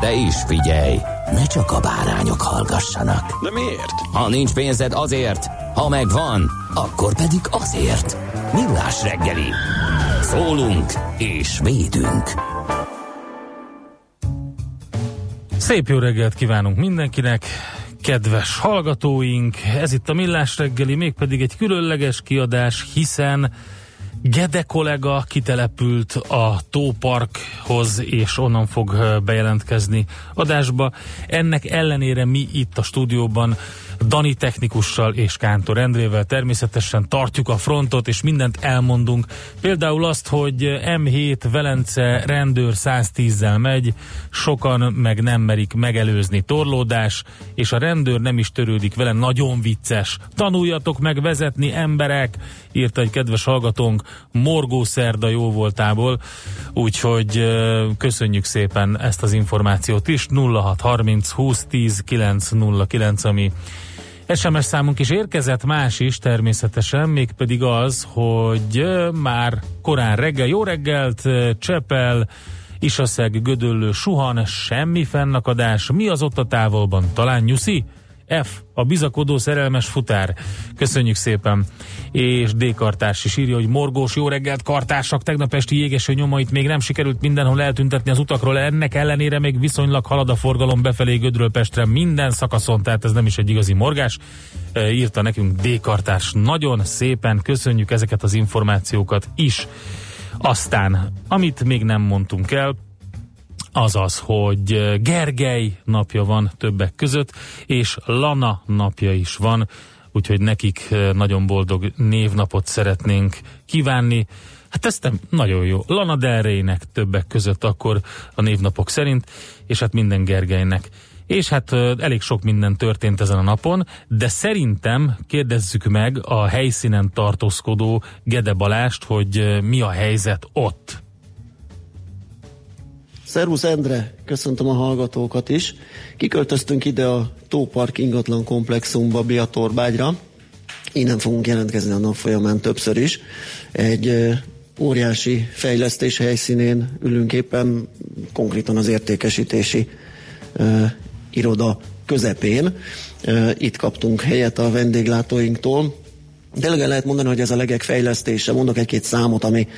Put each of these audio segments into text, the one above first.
De is figyelj, ne csak a bárányok hallgassanak. De miért? Ha nincs pénzed azért, ha megvan, akkor pedig azért. Millás reggeli. Szólunk és védünk. Szép jó reggelt kívánunk mindenkinek, kedves hallgatóink! Ez itt a Millás reggeli, mégpedig egy különleges kiadás, hiszen Gede kollega kitelepült a Tóparkhoz, és onnan fog bejelentkezni adásba. Ennek ellenére mi itt a stúdióban Dani technikussal és Kántor Endrével természetesen tartjuk a frontot, és mindent elmondunk. Például azt, hogy M7 Velence rendőr 110-zel megy, sokan meg nem merik megelőzni torlódás, és a rendőr nem is törődik vele, nagyon vicces. Tanuljatok meg vezetni emberek, írta egy kedves hallgatónk Morgó Szerda jó voltából, úgyhogy köszönjük szépen ezt az információt is. 0630 2010 909, ami SMS számunk is érkezett, más is természetesen, mégpedig az, hogy már korán reggel, jó reggelt, Csepel, Isaszeg, Gödöllő, Suhan, semmi fennakadás, mi az ott a távolban, talán nyuszi? F, a bizakodó szerelmes futár. Köszönjük szépen. És D. Kartás is írja, hogy morgós jó reggelt kartársak, tegnap esti jégeső nyomait még nem sikerült mindenhol eltüntetni az utakról, ennek ellenére még viszonylag halad a forgalom befelé Gödről Pestre minden szakaszon, tehát ez nem is egy igazi morgás. E, írta nekünk D. Kartás. Nagyon szépen köszönjük ezeket az információkat is. Aztán, amit még nem mondtunk el, az az, hogy Gergely napja van többek között, és Lana napja is van, úgyhogy nekik nagyon boldog névnapot szeretnénk kívánni. Hát ez nem nagyon jó. Lana Del többek között akkor a névnapok szerint, és hát minden Gergelynek. És hát elég sok minden történt ezen a napon, de szerintem kérdezzük meg a helyszínen tartózkodó Gede Balást, hogy mi a helyzet ott. Szervusz Endre, köszöntöm a hallgatókat is. Kiköltöztünk ide a Tópark ingatlan komplexumba, Biatorbágyra. Innen fogunk jelentkezni a nap folyamán többször is. Egy óriási fejlesztés helyszínén ülünk éppen, konkrétan az értékesítési ö, iroda közepén. Ö, itt kaptunk helyet a vendéglátóinktól, Tényleg lehet mondani, hogy ez a legek fejlesztése. Mondok egy-két számot, ami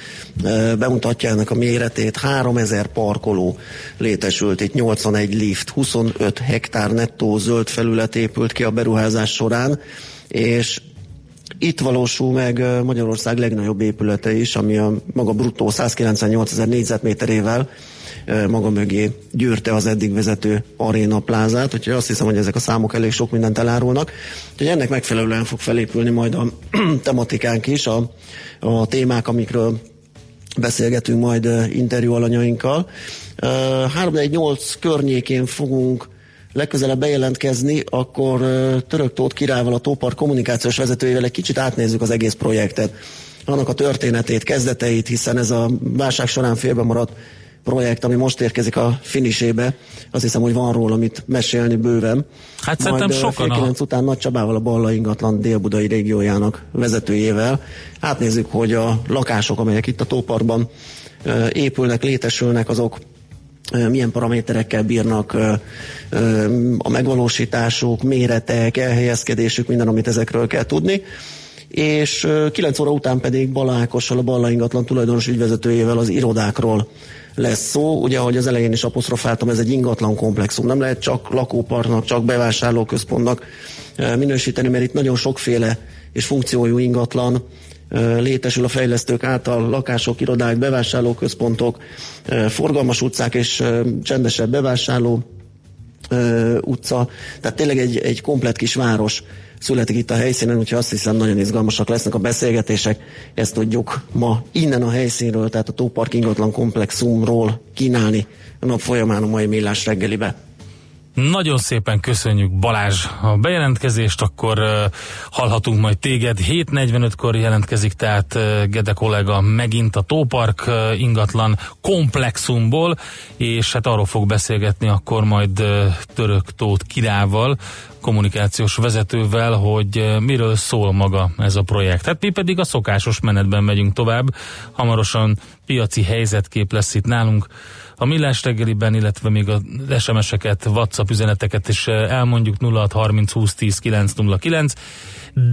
bemutatja ennek a méretét. 3000 parkoló létesült, itt 81 lift, 25 hektár nettó zöld felület épült ki a beruházás során, és itt valósul meg Magyarország legnagyobb épülete is, ami a maga bruttó 198 ezer négyzetméterével maga mögé gyűrte az eddig vezető aréna plázát, úgyhogy azt hiszem, hogy ezek a számok elég sok mindent elárulnak. Úgyhogy ennek megfelelően fog felépülni majd a tematikánk is, a, a témák, amikről beszélgetünk majd interjú alanyainkkal. 3-8 környékén fogunk legközelebb bejelentkezni, akkor Török Tóth Kirával, a Tópar kommunikációs vezetőjével egy kicsit átnézzük az egész projektet. Annak a történetét, kezdeteit, hiszen ez a válság során félbe maradt projekt, ami most érkezik a finisébe, azt hiszem, hogy van róla mit mesélni bőven. Hát szerintem sokan a... után Nagy Csabával a Balla ingatlan délbudai régiójának vezetőjével. Átnézzük, hogy a lakások, amelyek itt a Tóparban épülnek, létesülnek, azok milyen paraméterekkel bírnak a megvalósításuk, méretek, elhelyezkedésük, minden, amit ezekről kell tudni és 9 óra után pedig Ákossal, a Balla ingatlan tulajdonos ügyvezetőjével az irodákról lesz szó. Ugye, ahogy az elején is apostrofáltam, ez egy ingatlan komplexum. Nem lehet csak lakóparknak, csak bevásárlóközpontnak minősíteni, mert itt nagyon sokféle és funkciójú ingatlan létesül a fejlesztők által lakások, irodák, bevásárlóközpontok, forgalmas utcák és csendesebb bevásárló utca. Tehát tényleg egy, egy komplet kis város születik itt a helyszínen, úgyhogy azt hiszem nagyon izgalmasak lesznek a beszélgetések. Ezt tudjuk ma innen a helyszínről, tehát a Tópark ingatlan komplexumról kínálni a nap folyamán a mai millás reggelibe. Nagyon szépen köszönjük Balázs a bejelentkezést, akkor uh, hallhatunk majd téged. 7.45-kor jelentkezik tehát uh, Gede kollega megint a Tópark uh, ingatlan komplexumból, és hát arról fog beszélgetni akkor majd uh, Török Tóth Kirával, kommunikációs vezetővel, hogy uh, miről szól maga ez a projekt. Hát mi pedig a szokásos menetben megyünk tovább, hamarosan piaci helyzetkép lesz itt nálunk, a millás reggeliben, illetve még a SMS-eket, WhatsApp üzeneteket is eh, elmondjuk. 0630 20 10 909,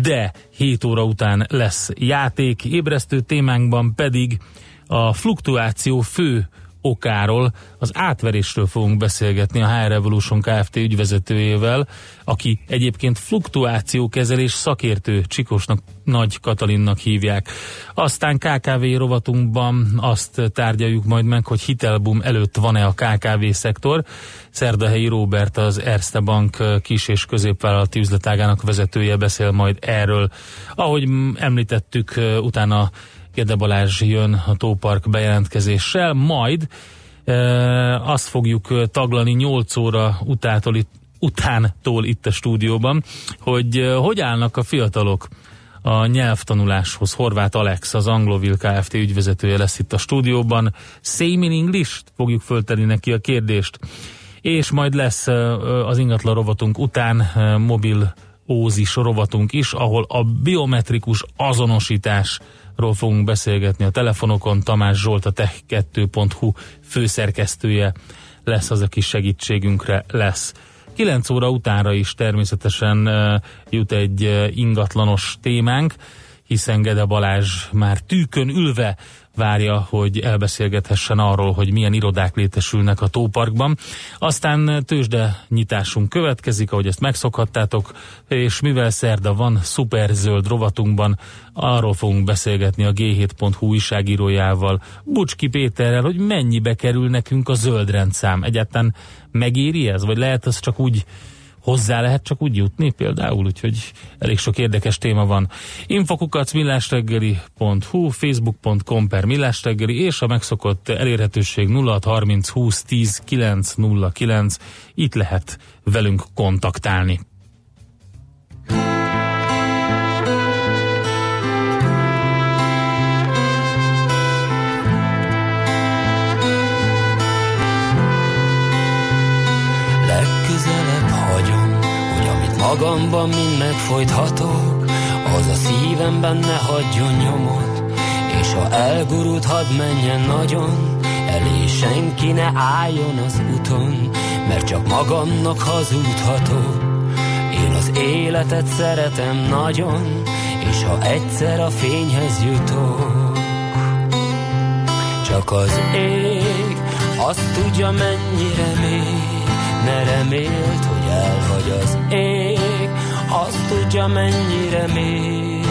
de 7 óra után lesz játék, ébresztő témánkban pedig a fluktuáció fő okáról, az átverésről fogunk beszélgetni a HR Revolution Kft. ügyvezetőjével, aki egyébként fluktuációkezelés szakértő, Csikosnak Nagy Katalinnak hívják. Aztán KKV rovatunkban azt tárgyaljuk majd meg, hogy hitelbum előtt van-e a KKV szektor. Szerdahelyi Róbert az Erste Bank kis- és középvállalati üzletágának vezetője beszél majd erről. Ahogy említettük, utána Gede Balázs jön a Tópark bejelentkezéssel, majd e, azt fogjuk taglani 8 óra utától itt, utántól itt a stúdióban, hogy e, hogy állnak a fiatalok a nyelvtanuláshoz. Horváth Alex, az Anglovil Kft. ügyvezetője lesz itt a stúdióban. Same in English? Fogjuk föltenni neki a kérdést. És majd lesz az ingatlan rovatunk után mobil ózis rovatunk is, ahol a biometrikus azonosítás ról fogunk beszélgetni a telefonokon. Tamás Zsolt, a tech2.hu főszerkesztője lesz az, aki segítségünkre lesz. 9 óra utánra is természetesen jut egy ingatlanos témánk, hiszen Gede Balázs már tűkön ülve várja, hogy elbeszélgethessen arról, hogy milyen irodák létesülnek a tóparkban. Aztán tőzsde nyitásunk következik, ahogy ezt megszokhattátok, és mivel szerda van szuperzöld rovatunkban, arról fogunk beszélgetni a G7.hu újságírójával, Bucski Péterrel, hogy mennyibe kerül nekünk a zöld rendszám. Egyáltalán megéri ez, vagy lehet ez csak úgy hozzá lehet csak úgy jutni például, úgyhogy elég sok érdekes téma van. Infokukat millásreggeli.hu, facebook.com per millásreggeli, és a megszokott elérhetőség 0630 20 10 909, itt lehet velünk kontaktálni. Magamban mind megfojthatok, az a szívemben ne hagyjon nyomot, és ha elgurult, hadd menjen nagyon, elé senki ne álljon az úton, mert csak magamnak hazudhatok. Én az életet szeretem nagyon, és ha egyszer a fényhez jutok, csak az ég azt tudja mennyire még, ne remélt, hogy elhagy az ég, azt tudja mennyire még.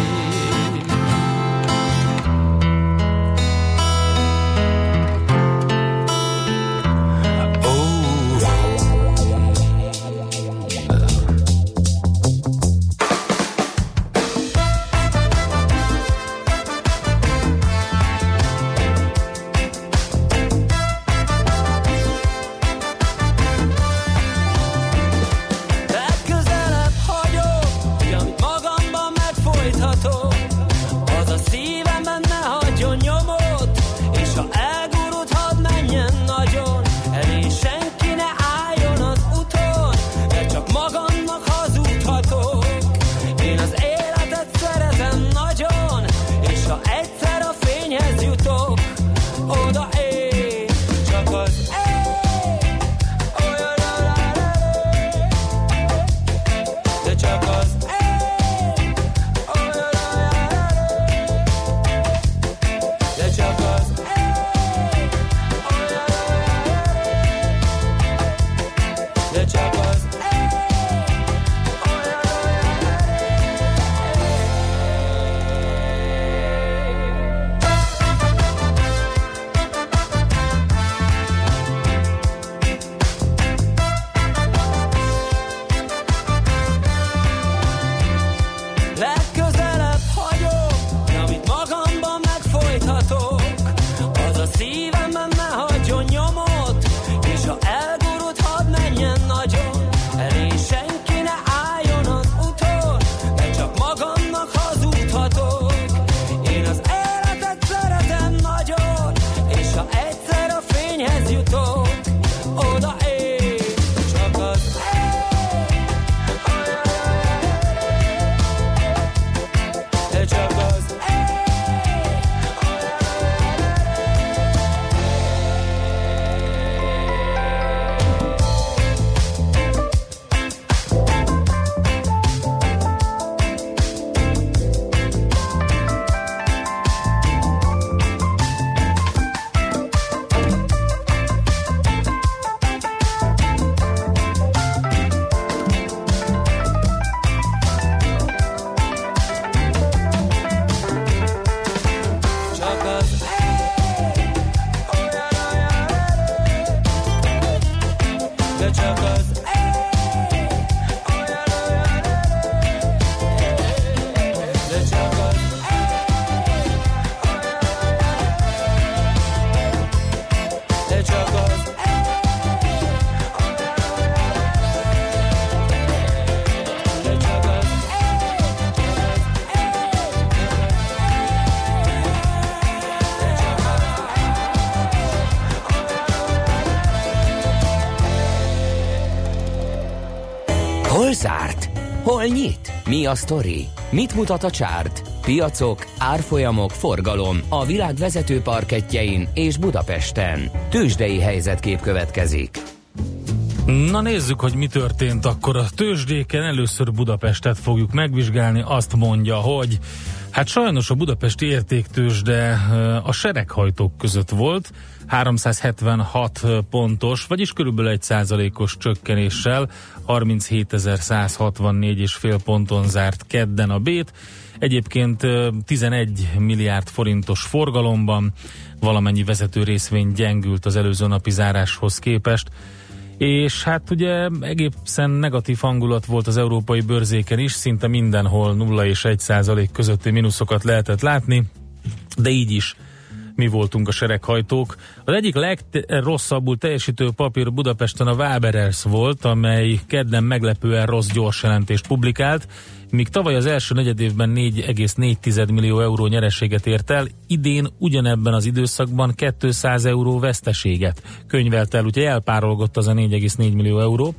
Nyit? Mi a sztori? Mit mutat a csárt? Piacok, árfolyamok, forgalom a világ vezető parketjein és Budapesten. Tősdei helyzetkép következik. Na nézzük, hogy mi történt akkor a tőzsdéken. Először Budapestet fogjuk megvizsgálni. Azt mondja, hogy hát sajnos a budapesti értéktőzsde a sereghajtók között volt. 376 pontos, vagyis körülbelül egy százalékos csökkenéssel 37.164 és fél ponton zárt kedden a bét. Egyébként 11 milliárd forintos forgalomban valamennyi vezető részvény gyengült az előző napi záráshoz képest és hát ugye egészen negatív hangulat volt az európai bőrzéken is, szinte mindenhol 0 és 1 százalék közötti mínuszokat lehetett látni, de így is mi voltunk a sereghajtók. Az egyik legrosszabbul teljesítő papír Budapesten a Waberers volt, amely kedden meglepően rossz gyors jelentést publikált, míg tavaly az első negyedévben 4,4 millió euró nyereséget ért el, idén ugyanebben az időszakban 200 euró veszteséget könyvelt el, úgyhogy elpárolgott az a 4,4 millió euró.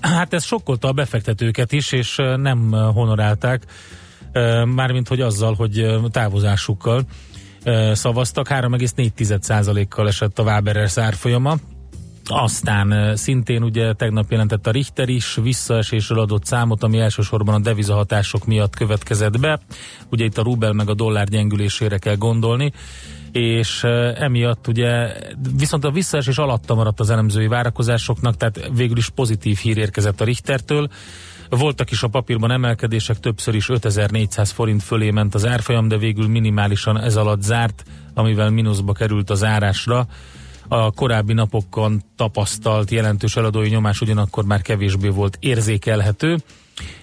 Hát ez sokkolta a befektetőket is, és nem honorálták, mármint hogy azzal, hogy távozásukkal szavaztak, 3,4%-kal esett a Waberers árfolyama. Aztán szintén ugye tegnap jelentett a Richter is visszaesésről adott számot, ami elsősorban a devizahatások miatt következett be. Ugye itt a rubel meg a dollár gyengülésére kell gondolni és emiatt ugye viszont a visszaesés alatta maradt az elemzői várakozásoknak, tehát végül is pozitív hír érkezett a Richtertől. Voltak is a papírban emelkedések, többször is 5400 forint fölé ment az árfolyam, de végül minimálisan ez alatt zárt, amivel mínuszba került az árásra. A korábbi napokon tapasztalt jelentős eladói nyomás ugyanakkor már kevésbé volt érzékelhető.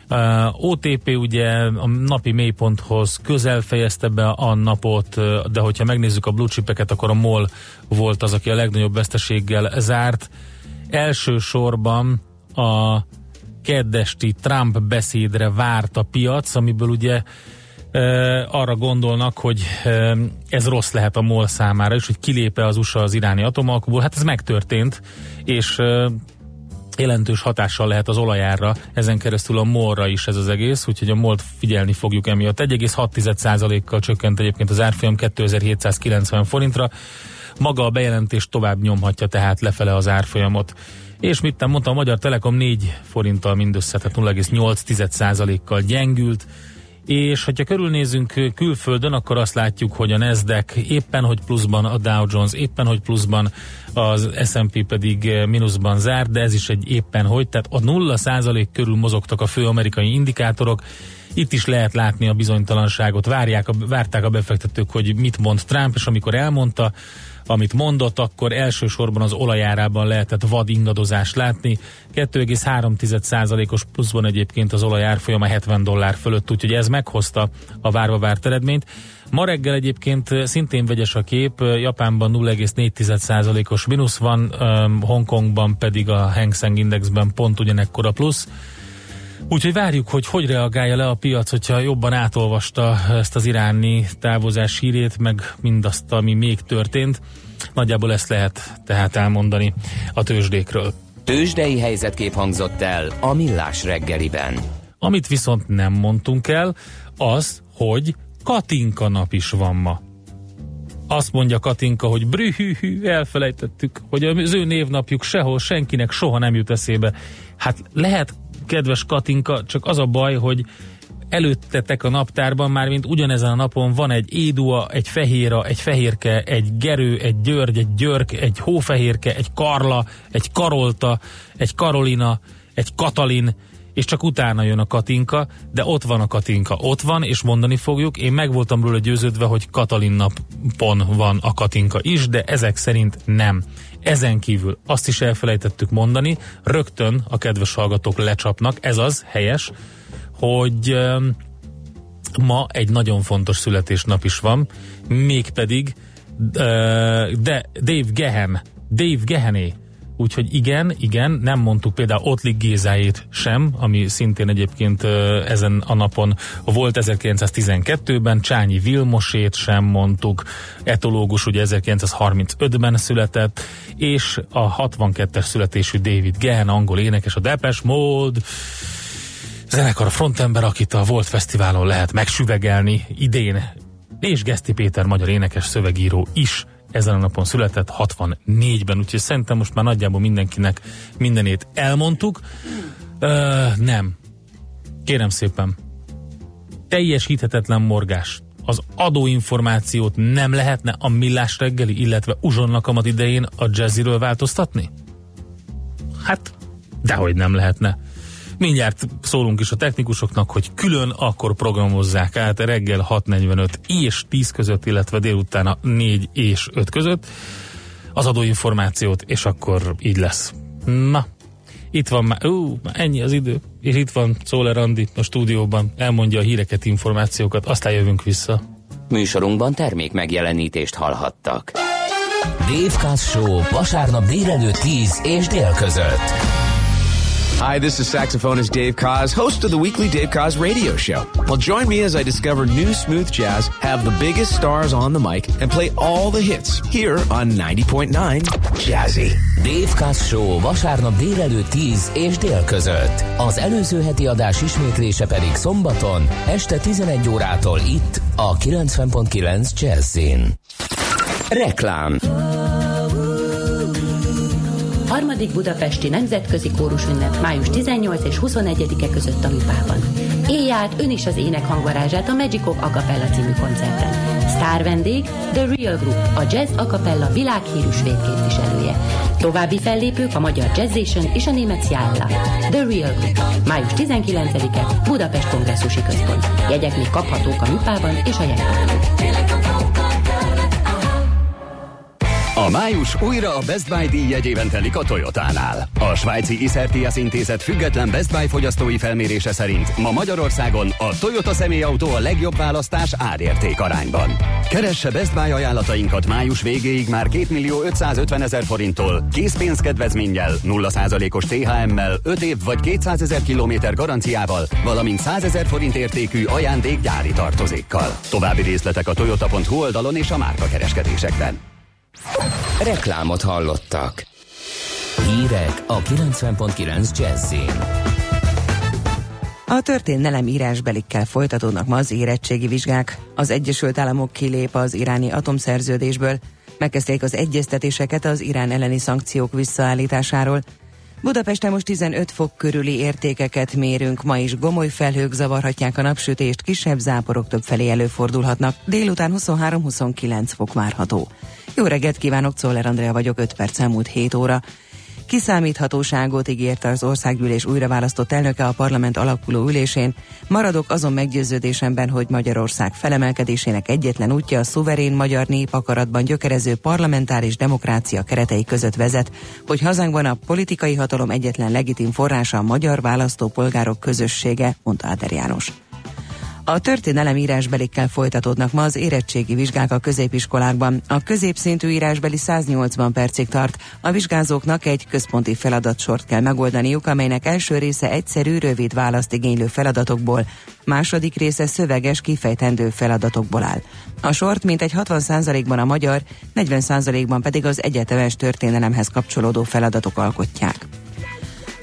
Uh, OTP ugye a napi mélyponthoz közel fejezte be a napot, de hogyha megnézzük a blue chipeket, akkor a MOL volt az, aki a legnagyobb veszteséggel zárt. Elsősorban a keddesti Trump beszédre várt a piac, amiből ugye arra gondolnak, hogy ez rossz lehet a MOL számára, és hogy kilépe az USA az iráni atomalkuból. Hát ez megtörtént, és jelentős hatással lehet az olajára, ezen keresztül a molra is ez az egész, úgyhogy a molt figyelni fogjuk emiatt. 1,6%-kal csökkent egyébként az árfolyam 2790 forintra, maga a bejelentés tovább nyomhatja tehát lefele az árfolyamot. És mit mondta, a Magyar Telekom 4 forinttal mindössze, tehát 0,8%-kal gyengült, és hogyha körülnézünk külföldön, akkor azt látjuk, hogy a Nasdaq éppen, hogy pluszban, a Dow Jones éppen, hogy pluszban, az S&P pedig mínuszban zárt, de ez is egy éppen hogy, tehát a 0% körül mozogtak a fő amerikai indikátorok, itt is lehet látni a bizonytalanságot, várják várták a befektetők, hogy mit mond Trump, és amikor elmondta, amit mondott, akkor elsősorban az olajárában lehetett vad ingadozást látni. 2,3%-os pluszban egyébként az olajár folyama 70 dollár fölött, úgyhogy ez meghozta a várva várt eredményt. Ma reggel egyébként szintén vegyes a kép, Japánban 0,4%-os mínusz van, Hongkongban pedig a Hang Seng Indexben pont ugyanekkora plusz. Úgyhogy várjuk, hogy hogy reagálja le a piac, hogyha jobban átolvasta ezt az iráni távozás hírét, meg mindazt, ami még történt. Nagyjából ezt lehet tehát elmondani a tőzsdékről. Tőzsdei helyzetkép hangzott el a Millás reggeliben. Amit viszont nem mondtunk el, az, hogy Katinka nap is van ma. Azt mondja Katinka, hogy brühűhű, elfelejtettük, hogy az ő névnapjuk sehol senkinek soha nem jut eszébe. Hát lehet kedves Katinka, csak az a baj, hogy előttetek a naptárban, már mint ugyanezen a napon van egy édua, egy fehéra, egy fehérke, egy gerő, egy györgy, egy györk, egy hófehérke, egy karla, egy karolta, egy karolina, egy katalin, és csak utána jön a Katinka, de ott van a Katinka, ott van, és mondani fogjuk. Én meg voltam róla győződve, hogy Katalin napon van a Katinka is, de ezek szerint nem. Ezen kívül azt is elfelejtettük mondani, rögtön a kedves hallgatók lecsapnak, ez az helyes, hogy ma egy nagyon fontos születésnap is van, mégpedig de Dave Gehem, Dave Gehené, Úgyhogy igen, igen, nem mondtuk például Ottlik Gézáét sem, ami szintén egyébként ezen a napon volt 1912-ben, Csányi Vilmosét sem mondtuk, etológus ugye 1935-ben született, és a 62-es születésű David Gehen, angol énekes, a Depes Mode, zenekar frontember, akit a Volt Fesztiválon lehet megsüvegelni idén, és Geszti Péter, magyar énekes szövegíró is ezen a napon született 64-ben, úgyhogy szerintem most már nagyjából mindenkinek mindenét elmondtuk. Ö, nem. Kérem szépen. Teljesíthetetlen morgás. Az adóinformációt nem lehetne a millás reggeli, illetve uzsonnakamat idején a jazziről változtatni? Hát, dehogy nem lehetne. Mindjárt szólunk is a technikusoknak, hogy külön akkor programozzák át reggel 6.45 és 10 között, illetve délután a 4 és 5 között az adóinformációt, és akkor így lesz. Na, itt van már, ú, már ennyi az idő, és itt van Szóler Andi a stúdióban, elmondja a híreket, információkat, aztán jövünk vissza. Műsorunkban termék megjelenítést hallhattak. Dave Kass Show vasárnap délelőtt 10 és dél között. Hi, this is saxophonist Dave Koz, host of the weekly Dave Koz radio show. Well, join me as I discover new smooth jazz, have the biggest stars on the mic, and play all the hits here on 90.9 Jazzy. Dave Kass Show vasárnap délelőtt 10 és dél között. Az előző heti adás ismétlése pedig szombaton este 11 órától itt a 90.9 Jazzin. Reklám harmadik budapesti nemzetközi kórusünnep május 18 és 21-e között a Mipában. Élj át ön is az ének hangvarázsát a Magicok Acapella című koncerten. Sztár vendég The Real Group, a jazz acapella világhírű svéd képviselője. További fellépők a magyar Jazzation és a német Sjálla. The Real Group, május 19-e Budapest Kongresszusi Központ. Jegyek még kaphatók a Mipában és a jegybanton. A május újra a Best Buy díj jegyében telik a Toyotánál. A svájci Iszertias intézet független Best Buy fogyasztói felmérése szerint ma Magyarországon a Toyota személyautó a legjobb választás árérték arányban. Keresse Best Buy ajánlatainkat május végéig már 2 millió 550 ezer forinttól, készpénzkedvezménnyel, 0%-os THM-mel, 5 év vagy 200 ezer kilométer garanciával, valamint 100 ezer forint értékű ajándék gyári tartozékkal. További részletek a toyota.hu oldalon és a márka kereskedésekben. Reklámot hallottak. Hírek a 90.9 Jazzin. A történelem írásbelikkel folytatódnak ma az érettségi vizsgák. Az Egyesült Államok kilép az iráni atomszerződésből, megkezdték az egyeztetéseket az irán elleni szankciók visszaállításáról, Budapesten most 15 fok körüli értékeket mérünk, ma is gomoly felhők zavarhatják a napsütést, kisebb záporok több felé előfordulhatnak, délután 23-29 fok várható. Jó reggelt kívánok, Czoller Andrea vagyok, 5 perc elmúlt 7 óra. Kiszámíthatóságot ígérte az országgyűlés újraválasztott elnöke a parlament alakuló ülésén. Maradok azon meggyőződésemben, hogy Magyarország felemelkedésének egyetlen útja a szuverén magyar népakaratban gyökerező parlamentáris demokrácia keretei között vezet, hogy hazánkban a politikai hatalom egyetlen legitim forrása a magyar választópolgárok közössége, mondta Áder János. A történelem írásbelikkel folytatódnak ma az érettségi vizsgák a középiskolákban. A középszintű írásbeli 180 percig tart. A vizsgázóknak egy központi feladatsort kell megoldaniuk, amelynek első része egyszerű, rövid választ igénylő feladatokból, második része szöveges, kifejtendő feladatokból áll. A sort mintegy 60%-ban a magyar, 40%-ban pedig az egyetemes történelemhez kapcsolódó feladatok alkotják.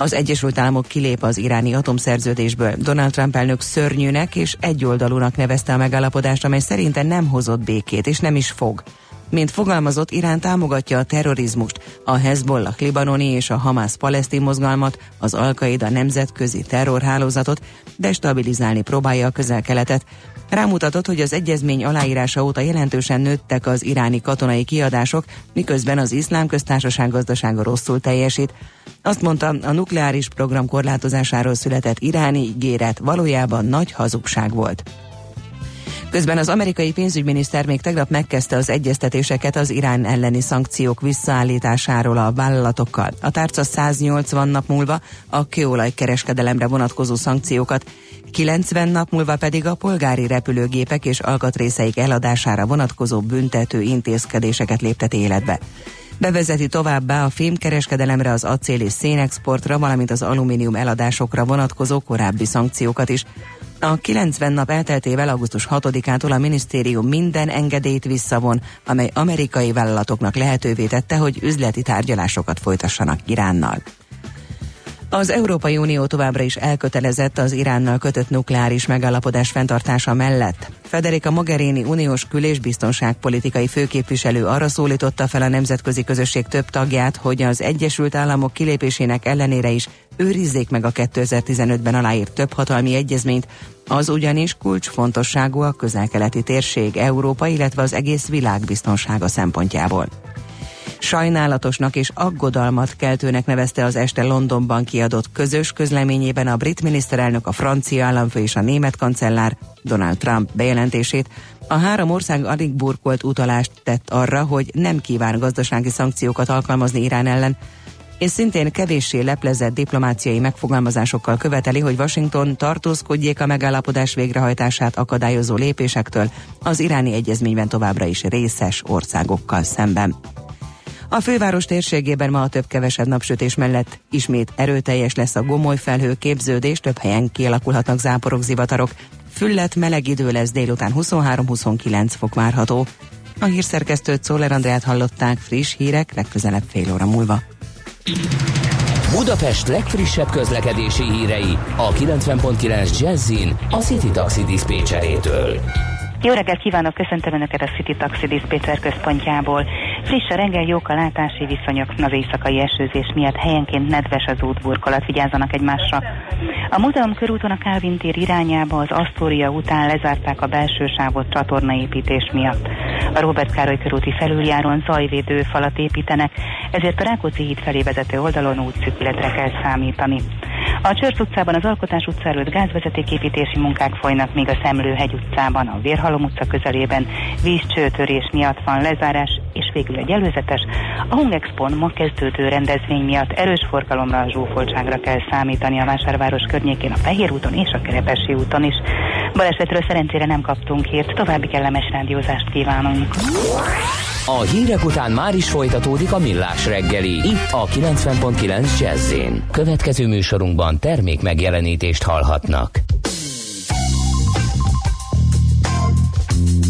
Az Egyesült Államok kilép az iráni atomszerződésből. Donald Trump elnök szörnyűnek és egyoldalúnak nevezte a megállapodást, amely szerinte nem hozott békét, és nem is fog. Mint fogalmazott, Irán támogatja a terrorizmust, a Hezbollah libanoni és a Hamas palesztin mozgalmat, az Al-Qaida nemzetközi terrorhálózatot, destabilizálni próbálja a közel-keletet. Rámutatott, hogy az egyezmény aláírása óta jelentősen nőttek az iráni katonai kiadások, miközben az iszlám köztársaság gazdasága rosszul teljesít. Azt mondta, a nukleáris program korlátozásáról született iráni ígéret valójában nagy hazugság volt. Közben az amerikai pénzügyminiszter még tegnap megkezdte az egyeztetéseket az Irán elleni szankciók visszaállításáról a vállalatokkal. A tárca 180 nap múlva a kőolaj kereskedelemre vonatkozó szankciókat, 90 nap múlva pedig a polgári repülőgépek és alkatrészeik eladására vonatkozó büntető intézkedéseket léptet életbe. Bevezeti továbbá a fémkereskedelemre, az acél és szénexportra, valamint az alumínium eladásokra vonatkozó korábbi szankciókat is. A 90 nap elteltével augusztus 6-ától a minisztérium minden engedélyt visszavon, amely amerikai vállalatoknak lehetővé tette, hogy üzleti tárgyalásokat folytassanak Iránnal. Az Európai Unió továbbra is elkötelezett az Iránnal kötött nukleáris megállapodás fenntartása mellett. Federica Mogherini uniós kül- és biztonságpolitikai főképviselő arra szólította fel a nemzetközi közösség több tagját, hogy az Egyesült Államok kilépésének ellenére is őrizzék meg a 2015-ben aláírt több hatalmi egyezményt, az ugyanis kulcsfontosságú a közel-keleti térség, Európa, illetve az egész világ biztonsága szempontjából. Sajnálatosnak és aggodalmat keltőnek nevezte az este Londonban kiadott közös közleményében a brit miniszterelnök, a francia államfő és a német kancellár Donald Trump bejelentését. A három ország alig burkolt utalást tett arra, hogy nem kíván gazdasági szankciókat alkalmazni Irán ellen, és szintén kevéssé leplezett diplomáciai megfogalmazásokkal követeli, hogy Washington tartózkodjék a megállapodás végrehajtását akadályozó lépésektől az iráni egyezményben továbbra is részes országokkal szemben. A főváros térségében ma a több-kevesebb napsütés mellett ismét erőteljes lesz a gomoly felhő képződés, több helyen kialakulhatnak záporok, zivatarok. Füllet meleg idő lesz délután 23-29 fok várható. A hírszerkesztőt Szóler Andrát hallották friss hírek legközelebb fél óra múlva. Budapest legfrissebb közlekedési hírei a 90.9 Jazzin a City Taxi Dispécsejétől. Jó reggelt kívánok, köszöntöm Önöket a City Taxi Dispatcher központjából. Friss a reggel, jók a látási viszonyok, az éjszakai esőzés miatt helyenként nedves az útburkolat, vigyázzanak egymásra. A múzeum körúton a Calvin tér irányába az Astoria után lezárták a belső sávot csatornaépítés miatt. A Robert Károly körúti felüljáron zajvédő falat építenek, ezért a Rákóczi híd felé vezető oldalon útszükületre kell számítani. A Csörsz utcában az Alkotás utca előtt gázvezetéképítési munkák folynak, míg a Szemlőhegy utcában, a Vérhalom utca közelében vízcsőtörés miatt van lezárás, és végül egy előzetes, a Hungexpon ma kezdődő rendezvény miatt erős forgalomra, zsúfoltságra kell számítani a vásárváros környékén, a Fehér úton és a Kerepesi úton is. Balesetről szerencsére nem kaptunk hírt, további kellemes rádiózást kívánunk. A hírek után már is folytatódik a millás reggeli, itt a 90.9 jazz Következő műsorunkban termék megjelenítést hallhatnak. Reggeli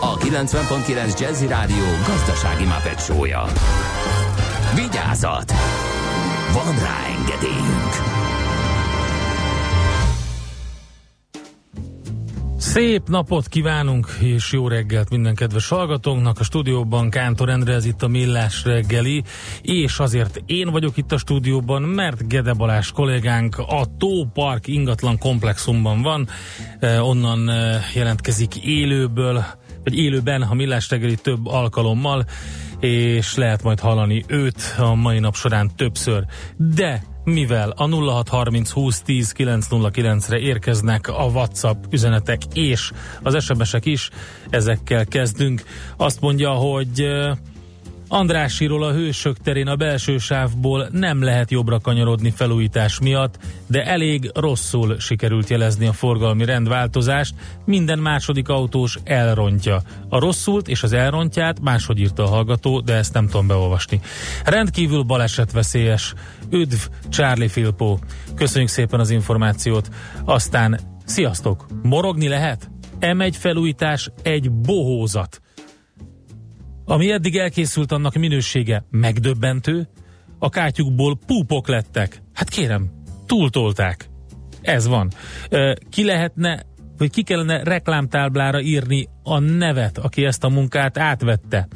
a 90.9 Jazzy Rádió gazdasági mapetsója. Vigyázat! Van rá engedélyünk! Szép napot kívánunk, és jó reggelt minden kedves hallgatónknak. A stúdióban Kántor Endre, ez itt a Millás reggeli, és azért én vagyok itt a stúdióban, mert Gede Balázs kollégánk a Tópark ingatlan komplexumban van, eh, onnan eh, jelentkezik élőből, vagy élőben a Millás reggeli több alkalommal, és lehet majd hallani őt a mai nap során többször. De mivel a 0630 20 10 909-re érkeznek a WhatsApp üzenetek és az SMS-ek is, ezekkel kezdünk. Azt mondja, hogy Andrásiról a Hősök terén a belső sávból nem lehet jobbra kanyarodni felújítás miatt, de elég rosszul sikerült jelezni a forgalmi rendváltozást, minden második autós elrontja. A rosszult és az elrontját máshogy írta a hallgató, de ezt nem tudom beolvasni. Rendkívül balesetveszélyes. Üdv, Charlie Filpó. Köszönjük szépen az információt. Aztán, sziasztok! Morogni lehet? M1 felújítás egy bohózat. Ami eddig elkészült, annak minősége megdöbbentő, a kátyukból púpok lettek. Hát kérem, túltolták. Ez van. Ki lehetne, vagy ki kellene reklámtáblára írni a nevet, aki ezt a munkát átvette.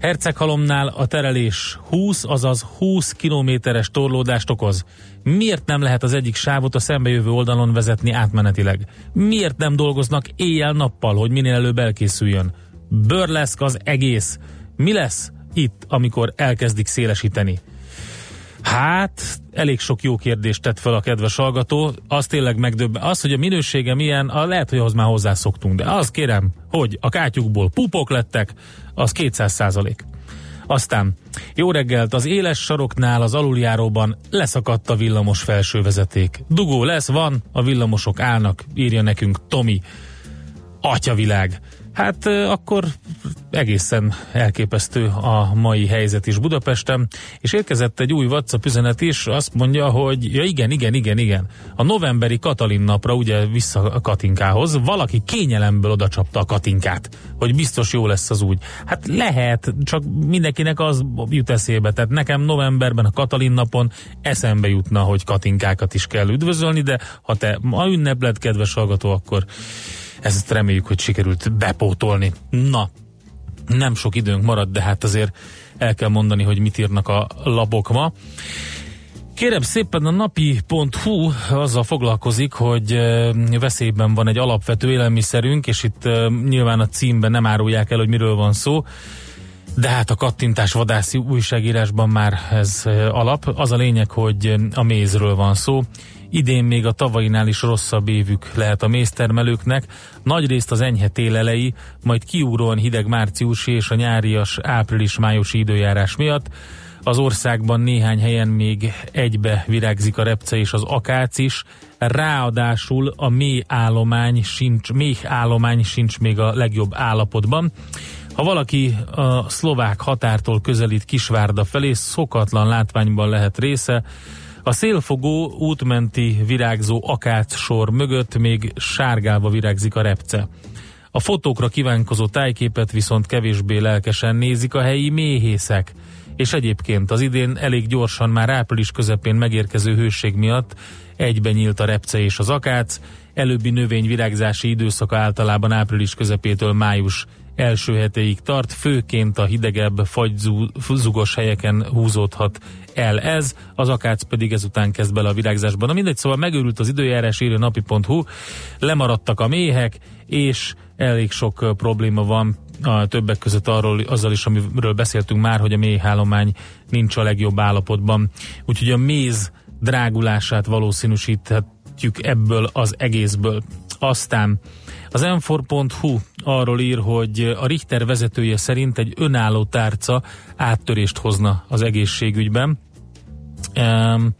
Herceghalomnál a terelés 20, azaz 20 kilométeres torlódást okoz. Miért nem lehet az egyik sávot a szembejövő oldalon vezetni átmenetileg? Miért nem dolgoznak éjjel-nappal, hogy minél előbb elkészüljön? Bőrleszk az egész. Mi lesz itt, amikor elkezdik szélesíteni? Hát, elég sok jó kérdést tett fel a kedves hallgató. Az tényleg megdöbben. Az, hogy a minősége milyen, a lehet, hogy ahhoz már hozzászoktunk. De az kérem, hogy a kátyukból pupok lettek, az 200 százalék. Aztán, jó reggelt, az éles saroknál az aluljáróban leszakadt a villamos felsővezeték. Dugó lesz, van, a villamosok állnak, írja nekünk Tomi. Atyavilág. Hát akkor egészen elképesztő a mai helyzet is Budapesten, és érkezett egy új WhatsApp üzenet is, azt mondja, hogy ja igen, igen, igen, igen, a novemberi Katalin napra ugye vissza a Katinkához, valaki kényelemből oda csapta a Katinkát, hogy biztos jó lesz az úgy. Hát lehet, csak mindenkinek az jut eszébe, tehát nekem novemberben a Katalin napon eszembe jutna, hogy Katinkákat is kell üdvözölni, de ha te ma ünnepled, kedves hallgató, akkor ezt reméljük, hogy sikerült bepótolni. Na, nem sok időnk maradt, de hát azért el kell mondani, hogy mit írnak a labok ma. Kérem szépen a napi.hu azzal foglalkozik, hogy veszélyben van egy alapvető élelmiszerünk, és itt nyilván a címben nem árulják el, hogy miről van szó, de hát a kattintás vadászi újságírásban már ez alap. Az a lényeg, hogy a mézről van szó. Idén még a tavainál is rosszabb évük lehet a méztermelőknek. Nagyrészt az enyhe télelei, majd kiúróan hideg márciusi és a nyárias április-májusi időjárás miatt. Az országban néhány helyen még egybe virágzik a repce és az akác is, ráadásul a mély állomány sincs, mély állomány sincs még a legjobb állapotban. Ha valaki a szlovák határtól közelít Kisvárda felé, szokatlan látványban lehet része, a szélfogó útmenti virágzó akác sor mögött még sárgálva virágzik a repce. A fotókra kívánkozó tájképet viszont kevésbé lelkesen nézik a helyi méhészek. És egyébként az idén elég gyorsan már április közepén megérkező hőség miatt egyben nyílt a repce és az akác, előbbi növényvirágzási időszaka általában április közepétől május első hetéig tart, főként a hidegebb, fagyzugos helyeken húzódhat el ez, az akác pedig ezután kezd bele a virágzásban. Na mindegy, szóval megőrült az időjárás, írja napi.hu, lemaradtak a méhek, és elég sok probléma van a többek között arról, azzal is, amiről beszéltünk már, hogy a méhállomány nincs a legjobb állapotban. Úgyhogy a méz drágulását valószínűsíthetjük ebből az egészből. Aztán Az m arról ír, hogy a Richter vezetője szerint egy önálló tárca áttörést hozna az egészségügyben. Um,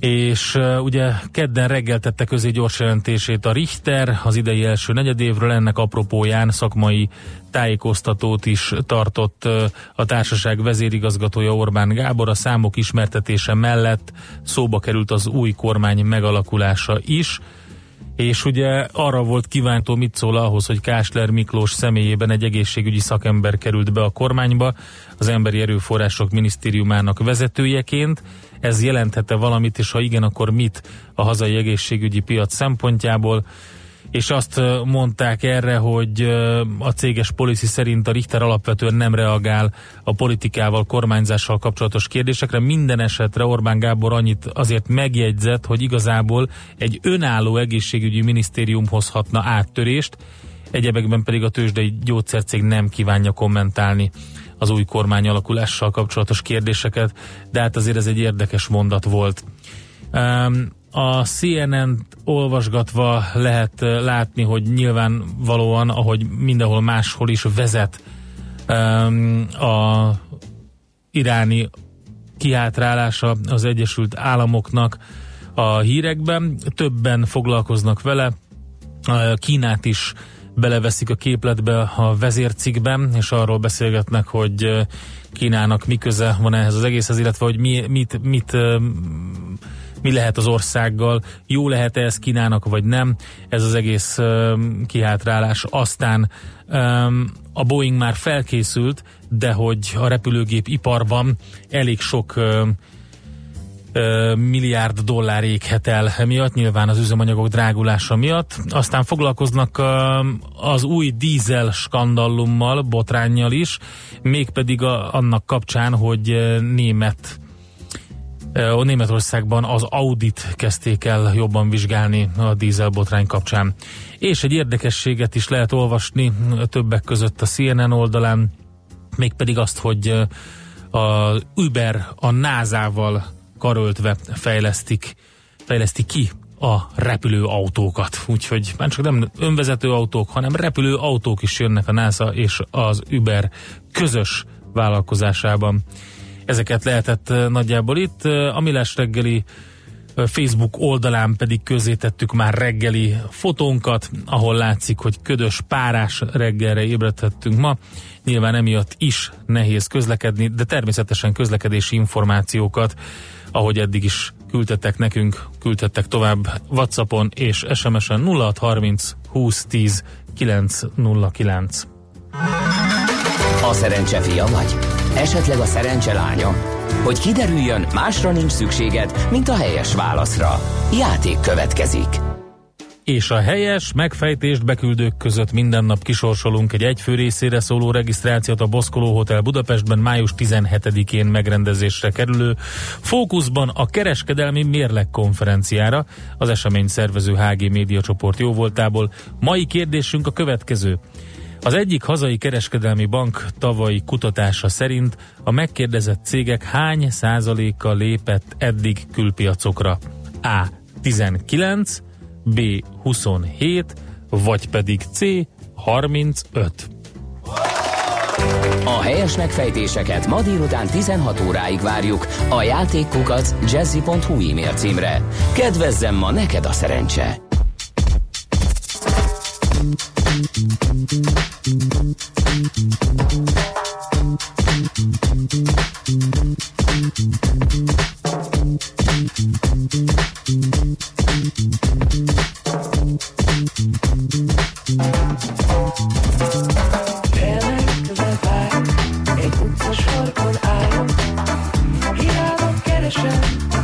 és uh, ugye kedden reggel tette közé gyors jelentését a Richter az idei első negyedévről, ennek apropóján szakmai tájékoztatót is tartott uh, a társaság vezérigazgatója Orbán Gábor, a számok ismertetése mellett szóba került az új kormány megalakulása is, és ugye arra volt kívántó, mit szól ahhoz, hogy Kásler Miklós személyében egy egészségügyi szakember került be a kormányba, az Emberi Erőforrások Minisztériumának vezetőjeként. Ez jelenthette valamit, és ha igen, akkor mit a hazai egészségügyi piac szempontjából? És azt mondták erre, hogy a céges policy szerint a Richter alapvetően nem reagál a politikával, kormányzással kapcsolatos kérdésekre. Minden esetre Orbán Gábor annyit azért megjegyzett, hogy igazából egy önálló egészségügyi minisztérium hozhatna áttörést, egyebekben pedig a tőzsdei gyógyszercég nem kívánja kommentálni az új kormány alakulással kapcsolatos kérdéseket, de hát azért ez egy érdekes mondat volt. A CNN-t olvasgatva lehet látni, hogy nyilvánvalóan, ahogy mindenhol máshol is vezet um, a iráni kihátrálása az Egyesült Államoknak a hírekben. Többen foglalkoznak vele, Kínát is beleveszik a képletbe a vezércikben, és arról beszélgetnek, hogy Kínának mi köze van ehhez az egészhez, illetve hogy mi, mit, mit mi lehet az országgal, jó lehet-e ez Kínának, vagy nem, ez az egész um, kihátrálás. Aztán um, a Boeing már felkészült, de hogy a repülőgép iparban elég sok um, milliárd dollár éghet el miatt, nyilván az üzemanyagok drágulása miatt. Aztán foglalkoznak az új dízel skandallummal, botránnyal is, mégpedig a, annak kapcsán, hogy német Németországban az Audit kezdték el jobban vizsgálni a dízelbotrány kapcsán. És egy érdekességet is lehet olvasni többek között a CNN oldalán, mégpedig azt, hogy a Uber a NASA-val karöltve fejlesztik, fejlesztik ki a repülő autókat. Úgyhogy már csak nem önvezető autók, hanem repülő autók is jönnek a NASA és az Uber közös vállalkozásában. Ezeket lehetett nagyjából itt. A Milás reggeli Facebook oldalán pedig közé tettük már reggeli fotónkat, ahol látszik, hogy ködös, párás reggelre ébredhettünk ma. Nyilván emiatt is nehéz közlekedni, de természetesen közlekedési információkat, ahogy eddig is küldtettek nekünk, küldtettek tovább Whatsappon és SMS-en 0630 2010 909. A szerencse fia vagy? Esetleg a szerencse lánya? Hogy kiderüljön, másra nincs szükséged, mint a helyes válaszra. Játék következik. És a helyes megfejtést beküldők között minden nap kisorsolunk egy egyfő részére szóló regisztrációt a Boszkoló Hotel Budapestben május 17-én megrendezésre kerülő fókuszban a kereskedelmi mérleg konferenciára az esemény szervező HG Média csoport jóvoltából. Mai kérdésünk a következő. Az egyik hazai kereskedelmi bank tavalyi kutatása szerint a megkérdezett cégek hány százaléka lépett eddig külpiacokra? A. 19, B. 27, vagy pedig C. 35. A helyes megfejtéseket ma délután 16 óráig várjuk a játékkukat jazzy.hu e-mail címre. Kedvezzem ma neked a szerencse! Keresem,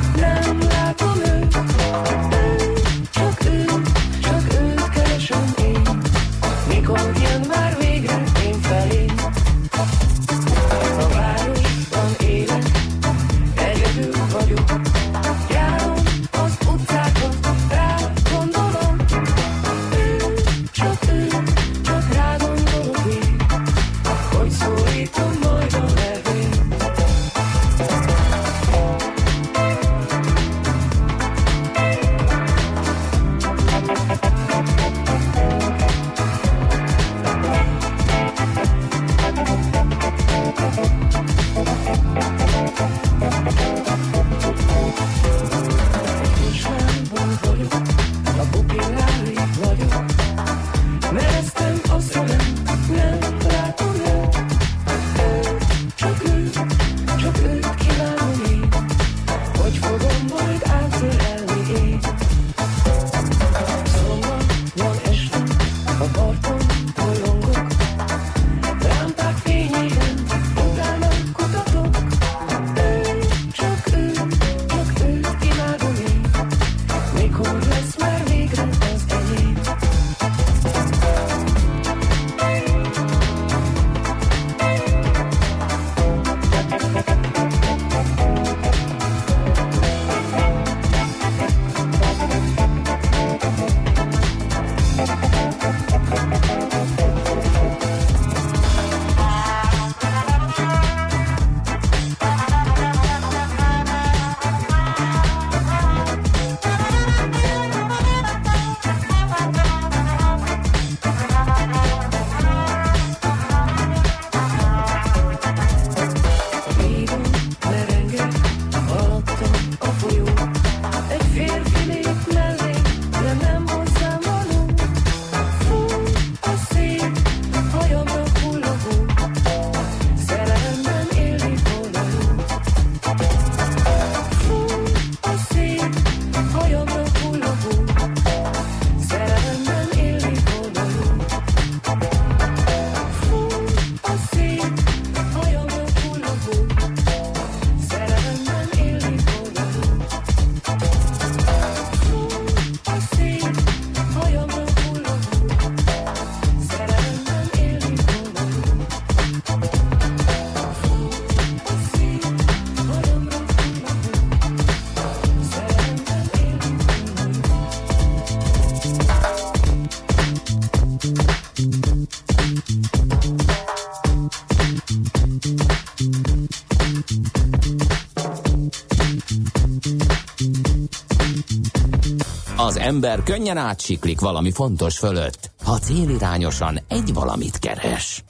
ember könnyen átsiklik valami fontos fölött, ha célirányosan egy valamit keres.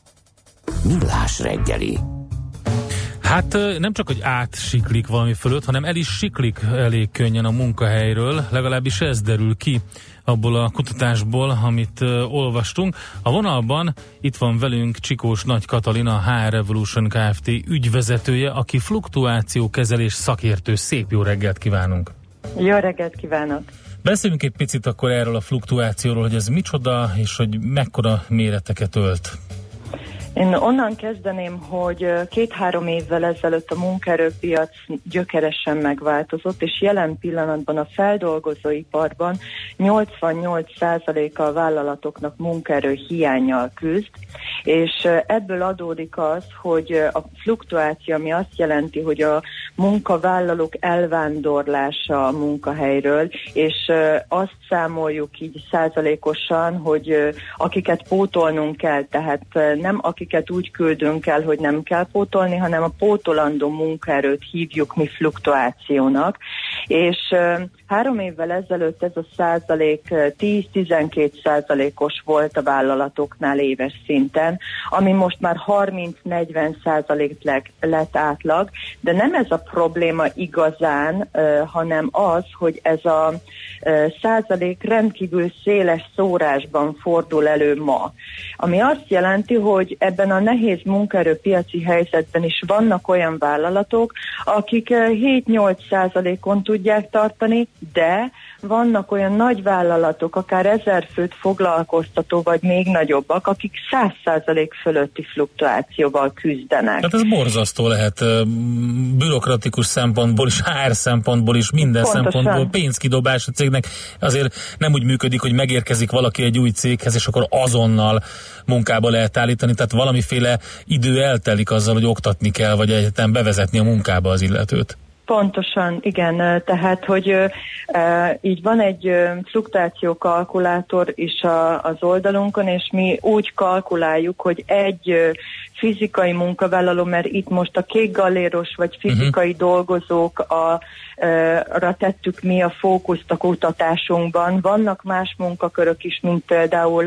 Millás reggeli. Hát nem csak, hogy átsiklik valami fölött, hanem el is siklik elég könnyen a munkahelyről, legalábbis ez derül ki abból a kutatásból, amit uh, olvastunk. A vonalban itt van velünk Csikós Nagy Katalina, HR Revolution Kft. ügyvezetője, aki fluktuációkezelés szakértő. Szép jó reggelt kívánunk! Jó reggelt kívánok! Beszéljünk egy picit akkor erről a fluktuációról, hogy ez micsoda, és hogy mekkora méreteket ölt. Én onnan kezdeném, hogy két-három évvel ezelőtt a munkaerőpiac gyökeresen megváltozott, és jelen pillanatban a feldolgozóiparban 88%-a a vállalatoknak munkaerő hiányjal küzd, és ebből adódik az, hogy a fluktuáció, ami azt jelenti, hogy a munkavállalók elvándorlása a munkahelyről, és azt számoljuk így százalékosan, hogy akiket pótolnunk kell, tehát nem akiket úgy küldünk el, hogy nem kell pótolni, hanem a pótolandó munkaerőt hívjuk mi fluktuációnak, és Három évvel ezelőtt ez a százalék 10-12 százalékos volt a vállalatoknál éves szinten, ami most már 30-40 százalék lett átlag, de nem ez a probléma igazán, hanem az, hogy ez a százalék rendkívül széles szórásban fordul elő ma. Ami azt jelenti, hogy ebben a nehéz munkaerőpiaci helyzetben is vannak olyan vállalatok, akik 7-8 százalékon tudják tartani, de vannak olyan nagy vállalatok, akár ezer főt foglalkoztató, vagy még nagyobbak, akik száz százalék fölötti fluktuációval küzdenek. Tehát ez borzasztó lehet bürokratikus szempontból is, HR szempontból is, minden Pontosan. szempontból, pénzkidobás a cégnek azért nem úgy működik, hogy megérkezik valaki egy új céghez, és akkor azonnal munkába lehet állítani, tehát valamiféle idő eltelik azzal, hogy oktatni kell, vagy egyetem bevezetni a munkába az illetőt. Pontosan, igen. Tehát, hogy e, így van egy fluktuáció kalkulátor is a, az oldalunkon, és mi úgy kalkuláljuk, hogy egy fizikai munkavállaló, mert itt most a kék galéros vagy fizikai uh-huh. dolgozók a ra tettük mi a fókuszt a kutatásunkban. Vannak más munkakörök is, mint például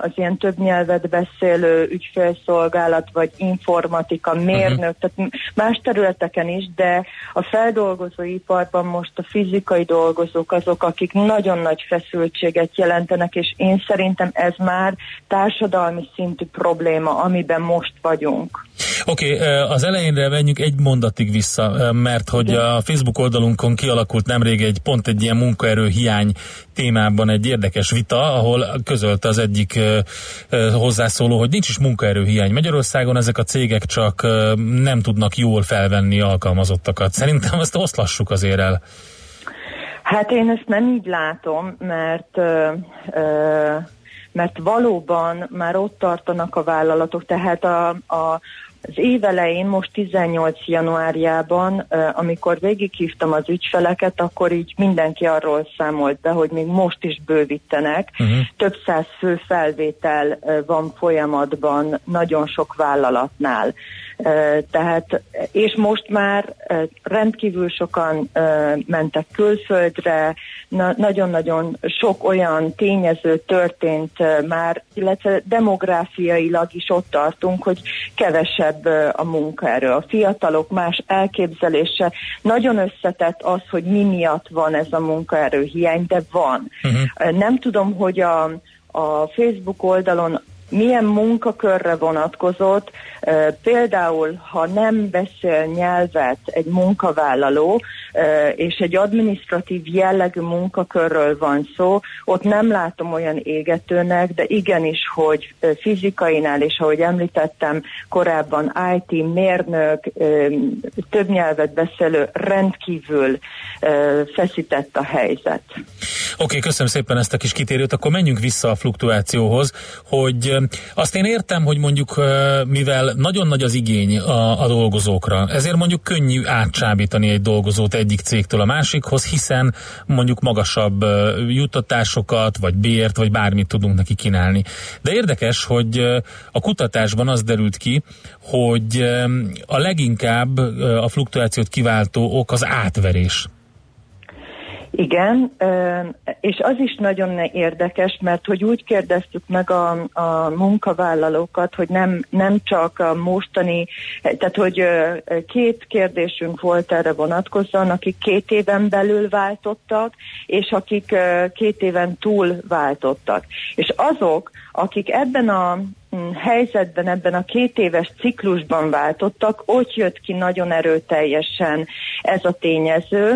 az ilyen több nyelvet beszélő ügyfélszolgálat, vagy informatika, mérnök, uh-huh. tehát más területeken is, de a feldolgozóiparban most a fizikai dolgozók azok, akik nagyon nagy feszültséget jelentenek, és én szerintem ez már társadalmi szintű probléma, amiben most vagyunk. Oké, okay, az elejénre menjünk egy mondatig vissza, mert hogy a Facebook oldalunkon kialakult nemrég egy pont egy ilyen munkaerő hiány témában egy érdekes vita, ahol közölte az egyik hozzászóló, hogy nincs is munkaerő hiány. Magyarországon ezek a cégek csak nem tudnak jól felvenni alkalmazottakat. Szerintem ezt oszlassuk azért el. Hát én ezt nem így látom, mert ö, ö, mert valóban már ott tartanak a vállalatok, tehát a, a, az év elején, most 18 januárjában, amikor végighívtam az ügyfeleket, akkor így mindenki arról számolt be, hogy még most is bővítenek. Uh-huh. Több száz fő felvétel van folyamatban nagyon sok vállalatnál. Tehát, és most már rendkívül sokan mentek külföldre, nagyon-nagyon sok olyan tényező történt már, illetve demográfiailag is ott tartunk, hogy kevesebb a munkaerő. A fiatalok más elképzelése. Nagyon összetett az, hogy mi miatt van ez a munkaerő hiány, de van. Uh-huh. Nem tudom, hogy a, a Facebook oldalon milyen munkakörre vonatkozott, például ha nem beszél nyelvet egy munkavállaló, és egy administratív jellegű munkakörről van szó, ott nem látom olyan égetőnek, de igenis, hogy fizikainál, és ahogy említettem korábban, IT, mérnök, több nyelvet beszélő rendkívül feszített a helyzet. Oké, okay, köszönöm szépen ezt a kis kitérőt, akkor menjünk vissza a fluktuációhoz, hogy azt én értem, hogy mondjuk mivel nagyon nagy az igény a, a dolgozókra, ezért mondjuk könnyű átcsábítani egy dolgozót egyik cégtől a másikhoz, hiszen mondjuk magasabb juttatásokat, vagy bért, vagy bármit tudunk neki kínálni. De érdekes, hogy a kutatásban az derült ki, hogy a leginkább a fluktuációt kiváltó ok az átverés. Igen, és az is nagyon érdekes, mert hogy úgy kérdeztük meg a, a munkavállalókat, hogy nem, nem csak a mostani, tehát hogy két kérdésünk volt erre vonatkozóan, akik két éven belül váltottak, és akik két éven túl váltottak. És azok, akik ebben a helyzetben, ebben a két éves ciklusban váltottak, ott jött ki nagyon erőteljesen ez a tényező,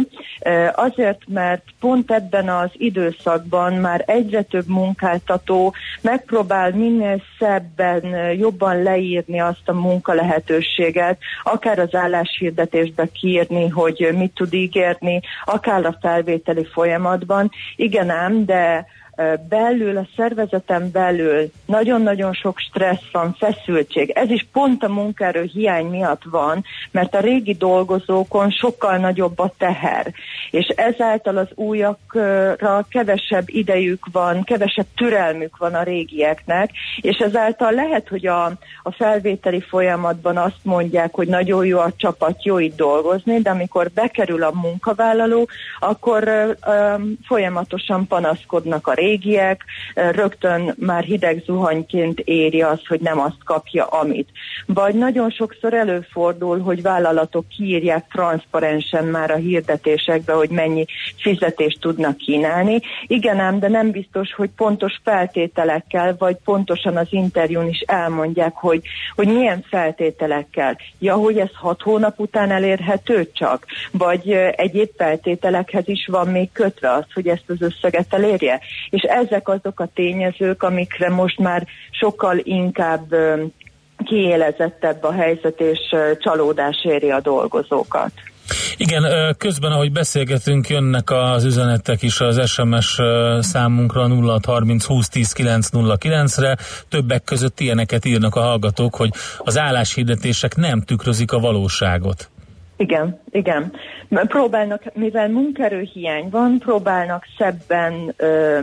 azért, mert pont ebben az időszakban már egyre több munkáltató megpróbál minél szebben, jobban leírni azt a munkalehetőséget, akár az álláshirdetésbe kiírni, hogy mit tud ígérni, akár a felvételi folyamatban. Igen ám, de belül, a szervezeten belül nagyon-nagyon sok stressz van, feszültség. Ez is pont a munkaerő hiány miatt van, mert a régi dolgozókon sokkal nagyobb a teher, és ezáltal az újakra kevesebb idejük van, kevesebb türelmük van a régieknek, és ezáltal lehet, hogy a, a felvételi folyamatban azt mondják, hogy nagyon jó a csapat, jó itt dolgozni, de amikor bekerül a munkavállaló, akkor ö, ö, folyamatosan panaszkodnak a régiek, rögtön már hideg zuhanyként éri az, hogy nem azt kapja, amit. Vagy nagyon sokszor előfordul, hogy vállalatok kiírják transzparensen már a hirdetésekbe, hogy mennyi fizetést tudnak kínálni. Igen ám, de nem biztos, hogy pontos feltételekkel, vagy pontosan az interjún is elmondják, hogy, hogy milyen feltételekkel. Ja, hogy ez hat hónap után elérhető csak? Vagy egyéb feltételekhez is van még kötve az, hogy ezt az összeget elérje? És ezek azok a tényezők, amikre most már sokkal inkább kiélezettebb a helyzet, és csalódás éri a dolgozókat. Igen, közben, ahogy beszélgetünk, jönnek az üzenetek is az SMS számunkra 0630 20 10 909 re Többek között ilyeneket írnak a hallgatók, hogy az álláshirdetések nem tükrözik a valóságot. Igen, igen. Próbálnak, mivel munkerőhiány van, próbálnak szebben ö,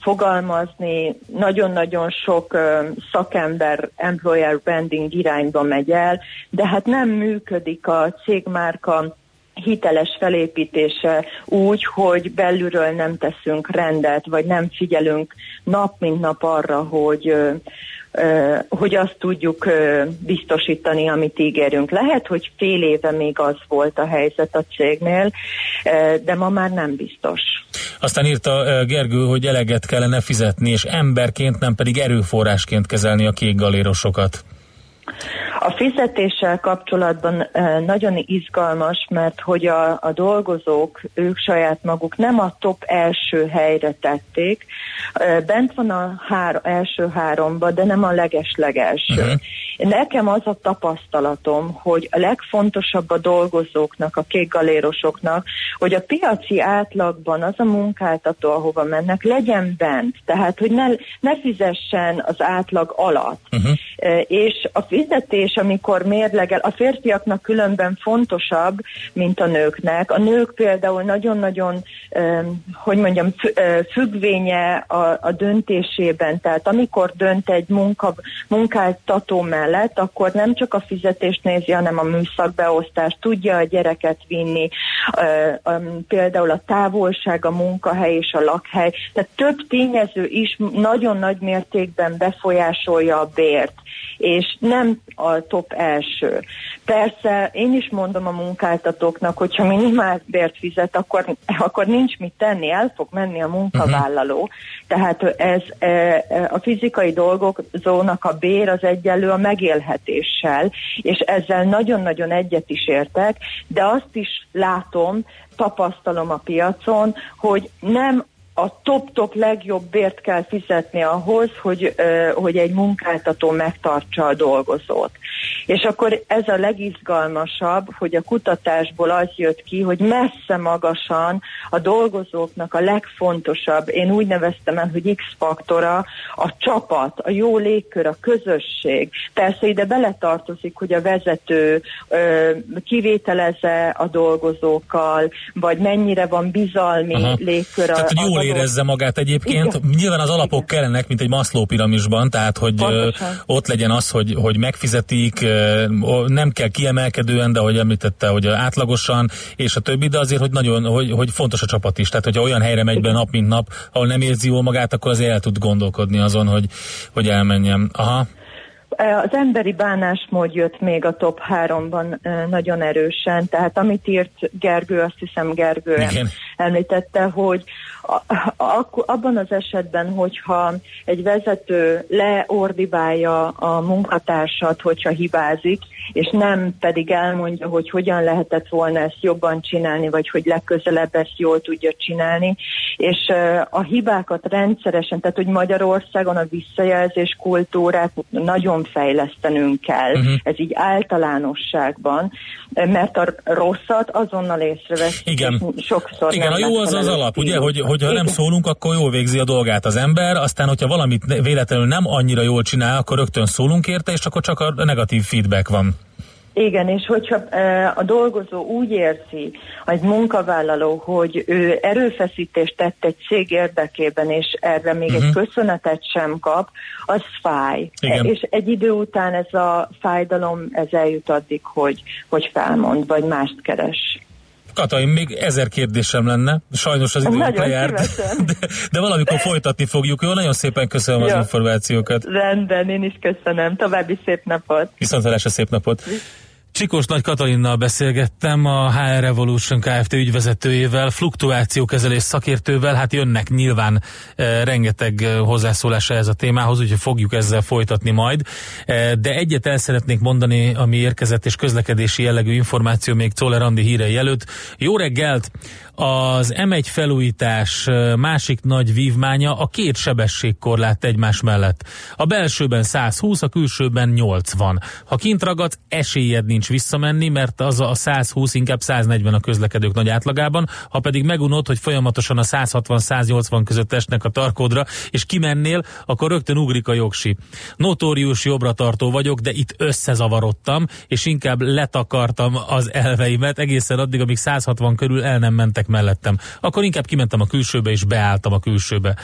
fogalmazni, nagyon-nagyon sok ö, szakember employer branding irányba megy el, de hát nem működik a cégmárka hiteles felépítése úgy, hogy belülről nem teszünk rendet, vagy nem figyelünk nap mint nap arra, hogy hogy azt tudjuk biztosítani, amit ígérünk. Lehet, hogy fél éve még az volt a helyzet a cégnél, de ma már nem biztos. Aztán írta Gergő, hogy eleget kellene fizetni, és emberként, nem pedig erőforrásként kezelni a kék galérosokat. A fizetéssel kapcsolatban nagyon izgalmas, mert hogy a, a dolgozók, ők saját maguk nem a top első helyre tették, bent van a hár, első háromba, de nem a leges-legelső. Uh-huh. Nekem az a tapasztalatom, hogy a legfontosabb a dolgozóknak, a kékgalérosoknak, hogy a piaci átlagban az a munkáltató, ahova mennek, legyen bent. Tehát, hogy ne, ne fizessen az átlag alatt. Uh-huh. És a fizetés, amikor mérlegel, a férfiaknak különben fontosabb, mint a nőknek. A nők például nagyon-nagyon, hogy mondjam, függvénye a, a döntésében. Tehát amikor dönt egy munka, munkáltató mellett, akkor nem csak a fizetést nézi, hanem a műszakbeosztást, tudja a gyereket vinni, például a távolság, a munkahely és a lakhely. Tehát több tényező is nagyon nagy mértékben befolyásolja a bért és nem a top első. Persze én is mondom a munkáltatóknak, hogyha minimál bért fizet, akkor, akkor nincs mit tenni, el fog menni a munkavállaló. Uh-huh. Tehát ez e, a fizikai dolgozónak a bér az egyenlő a megélhetéssel, és ezzel nagyon-nagyon egyet is értek, de azt is látom, tapasztalom a piacon, hogy nem a top-top legjobb bért kell fizetni ahhoz, hogy, hogy egy munkáltató megtartsa a dolgozót. És akkor ez a legizgalmasabb, hogy a kutatásból az jött ki, hogy messze magasan a dolgozóknak a legfontosabb, én úgy neveztem el, hogy X-faktora, a csapat, a jó légkör, a közösség. Persze ide beletartozik, hogy a vezető ö, kivételeze a dolgozókkal, vagy mennyire van bizalmi Aha. légkör a, Tehát, hogy jól érezze magát egyébként. Igen. Nyilván az alapok Igen. kellenek, mint egy Maslow piramisban, tehát hogy Pontosan. ott legyen az, hogy, hogy megfizetik, nem kell kiemelkedően, de hogy említette, hogy átlagosan, és a többi, de azért, hogy nagyon, hogy, hogy fontos a csapat is. Tehát, hogyha olyan helyre megy be nap, mint nap, ahol nem érzi jól magát, akkor azért el tud gondolkodni azon, hogy, hogy elmenjen. Aha. Az emberi bánásmód jött még a top háromban nagyon erősen, tehát amit írt Gergő, azt hiszem Gergő Igen. említette, hogy abban az esetben, hogyha egy vezető leordibálja a munkatársat, hogyha hibázik, és nem pedig elmondja, hogy hogyan lehetett volna ezt jobban csinálni, vagy hogy legközelebb ezt jól tudja csinálni, és a hibákat rendszeresen, tehát hogy Magyarországon a visszajelzés kultúrát nagyon fejlesztenünk kell, uh-huh. ez így általánosságban, mert a rosszat azonnal észrevesz. Igen. Sokszor Igen, a jó az az alap, ugye, hogy, hogy ha nem szólunk, akkor jól végzi a dolgát az ember, aztán, hogyha valamit véletlenül nem annyira jól csinál, akkor rögtön szólunk érte, és akkor csak a negatív feedback van. Igen, és hogyha a dolgozó úgy érzi, egy munkavállaló, hogy ő erőfeszítést tett egy cég érdekében, és erre még uh-huh. egy mhm. köszönetet sem kap, az fáj. Igen. És egy idő után ez a fájdalom, ez eljut addig, hogy, hogy felmond, vagy mást keres. Katain, még ezer kérdésem lenne, sajnos az időnk lejárt, de, de valamikor folytatni fogjuk. Jó, nagyon szépen köszönöm Jó. az információkat. Rendben, én is köszönöm. További szép napot. Viszontlátásra szép napot. Csikós Nagy Katalinnal beszélgettem, a HR Revolution Kft. ügyvezetőjével, fluktuációkezelés szakértővel, hát jönnek nyilván e, rengeteg eh, hozzászólása ez a témához, úgyhogy fogjuk ezzel folytatni majd. E, de egyet el szeretnék mondani, ami érkezett és közlekedési jellegű információ még Czoller Andi hírei előtt. Jó reggelt! Az M1 felújítás másik nagy vívmánya a két sebességkorlát egymás mellett. A belsőben 120, a külsőben 80. Ha kint ragadsz, esélyed nincs visszamenni, mert az a 120 inkább 140 a közlekedők nagy átlagában, ha pedig megunod, hogy folyamatosan a 160-180 között esnek a tarkódra, és kimennél, akkor rögtön ugrik a jogsi. Notórius jobbra tartó vagyok, de itt összezavarodtam, és inkább letakartam az elveimet egészen addig, amíg 160 körül el nem mentek mellettem. Akkor inkább kimentem a külsőbe és beálltam a külsőbe.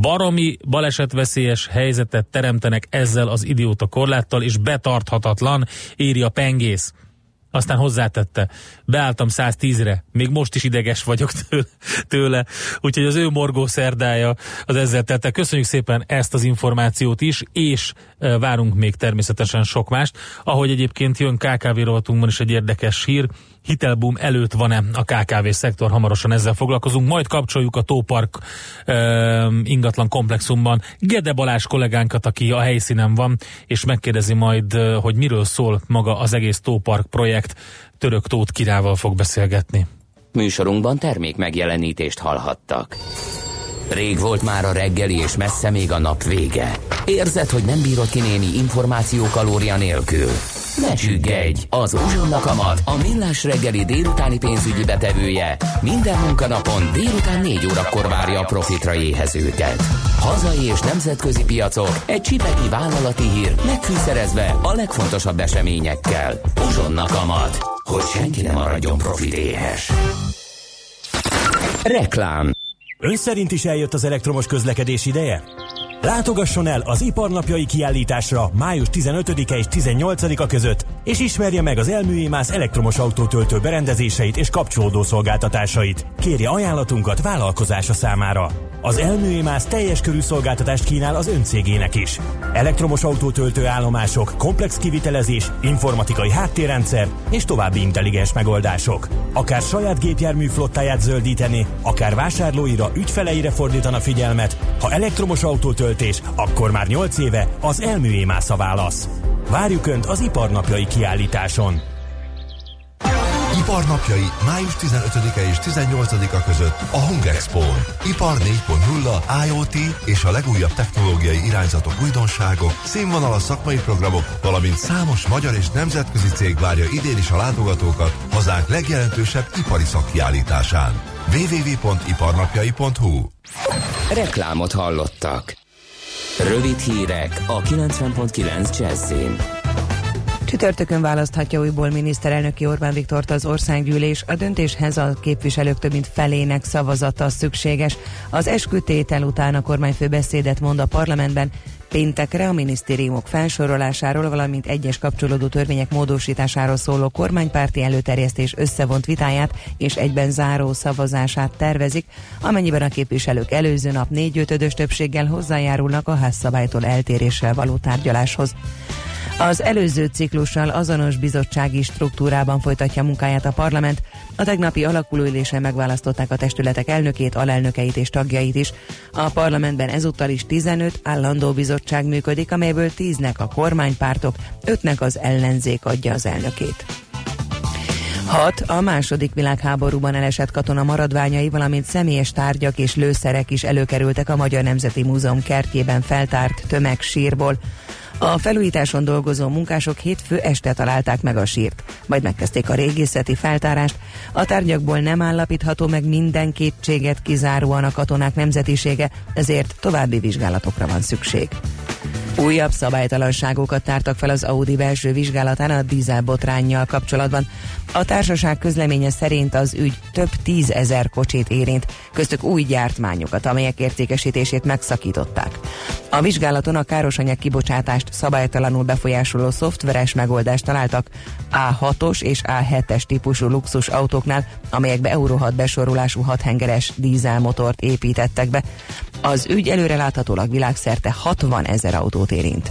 Baromi balesetveszélyes helyzetet teremtenek ezzel az idióta korláttal, és betarthatatlan, írja Pengész. Aztán hozzátette, beálltam 110-re, még most is ideges vagyok tőle, úgyhogy az ő morgó szerdája az ezzel tette. Köszönjük szépen ezt az információt is, és várunk még természetesen sok mást. Ahogy egyébként jön KKV rovatunkban is egy érdekes hír, hitelboom előtt van-e a KKV szektor, hamarosan ezzel foglalkozunk, majd kapcsoljuk a Tópark e, ingatlan komplexumban Gede Balázs kollégánkat, aki a helyszínen van, és megkérdezi majd, hogy miről szól maga az egész Tópark projekt, Török Tóth kirával fog beszélgetni. Műsorunkban termék megjelenítést hallhattak. Rég volt már a reggeli, és messze még a nap vége. Érzed, hogy nem bírod ki némi információ kalória nélkül? Ne csüggedj! Az Uzsonna Kamat, a millás reggeli délutáni pénzügyi betevője minden munkanapon délután 4 órakor várja a profitra éhezőket. Hazai és nemzetközi piacok, egy csipeti vállalati hír, megfűszerezve a legfontosabb eseményekkel. Uzsonna Kamat, hogy senki ne maradjon profit éhes. Reklám Ön szerint is eljött az elektromos közlekedés ideje? Látogasson el az Iparnapjai kiállításra május 15-e és 18-a között, és ismerje meg az Elműémász elektromos autótöltő berendezéseit és kapcsolódó szolgáltatásait. Kérje ajánlatunkat vállalkozása számára. Az Elműémász teljes körű szolgáltatást kínál az öncégének is. Elektromos autótöltő állomások, komplex kivitelezés, informatikai háttérrendszer és további intelligens megoldások. Akár saját gépjármű flottáját zöldíteni, akár vásárlóira, ügyfeleire fordítana figyelmet, ha elektromos autótöltés, akkor már 8 éve az Elműémász a válasz. Várjuk Önt az Iparnapjai kiállításon! Iparnapjai május 15-e és 18-a között a Hungexpo. Ipar 4.0, IoT és a legújabb technológiai irányzatok újdonságok, színvonalas szakmai programok, valamint számos magyar és nemzetközi cég várja idén is a látogatókat hazánk legjelentősebb ipari szakkiállításán. www.iparnapjai.hu Reklámot hallottak. Rövid hírek a 90.9 Jazzin. Csütörtökön választhatja újból miniszterelnöki Orbán Viktort az országgyűlés. A döntéshez a képviselők több mint felének szavazata szükséges. Az eskütétel után a kormányfő beszédet mond a parlamentben, Péntekre a minisztériumok felsorolásáról, valamint egyes kapcsolódó törvények módosításáról szóló kormánypárti előterjesztés összevont vitáját és egyben záró szavazását tervezik, amennyiben a képviselők előző nap négy ötödös többséggel hozzájárulnak a házszabálytól eltéréssel való tárgyaláshoz. Az előző ciklussal azonos bizottsági struktúrában folytatja munkáját a parlament. A tegnapi alakulóülésen megválasztották a testületek elnökét, alelnökeit és tagjait is. A parlamentben ezúttal is 15 állandó bizottság működik, amelyből 10-nek a kormánypártok, 5-nek az ellenzék adja az elnökét. Hat a második világháborúban elesett katona maradványai, valamint személyes tárgyak és lőszerek is előkerültek a Magyar Nemzeti Múzeum kertjében feltárt tömegsírból. A felújításon dolgozó munkások hétfő este találták meg a sírt, majd megkezdték a régészeti feltárást. A tárgyakból nem állapítható meg minden kétséget kizáróan a katonák nemzetisége, ezért további vizsgálatokra van szükség. Újabb szabálytalanságokat tártak fel az Audi belső vizsgálatán a dízelbotránnyal kapcsolatban. A társaság közleménye szerint az ügy több tízezer kocsit érint, köztük új gyártmányokat, amelyek értékesítését megszakították. A vizsgálaton a károsanyag kibocsátást szabálytalanul befolyásoló szoftveres megoldást találtak A6-os és A7-es típusú luxus autóknál, amelyekbe Euro 6 besorolású 6 hengeres dízelmotort építettek be. Az ügy előreláthatólag világszerte 60 ezer autót érint.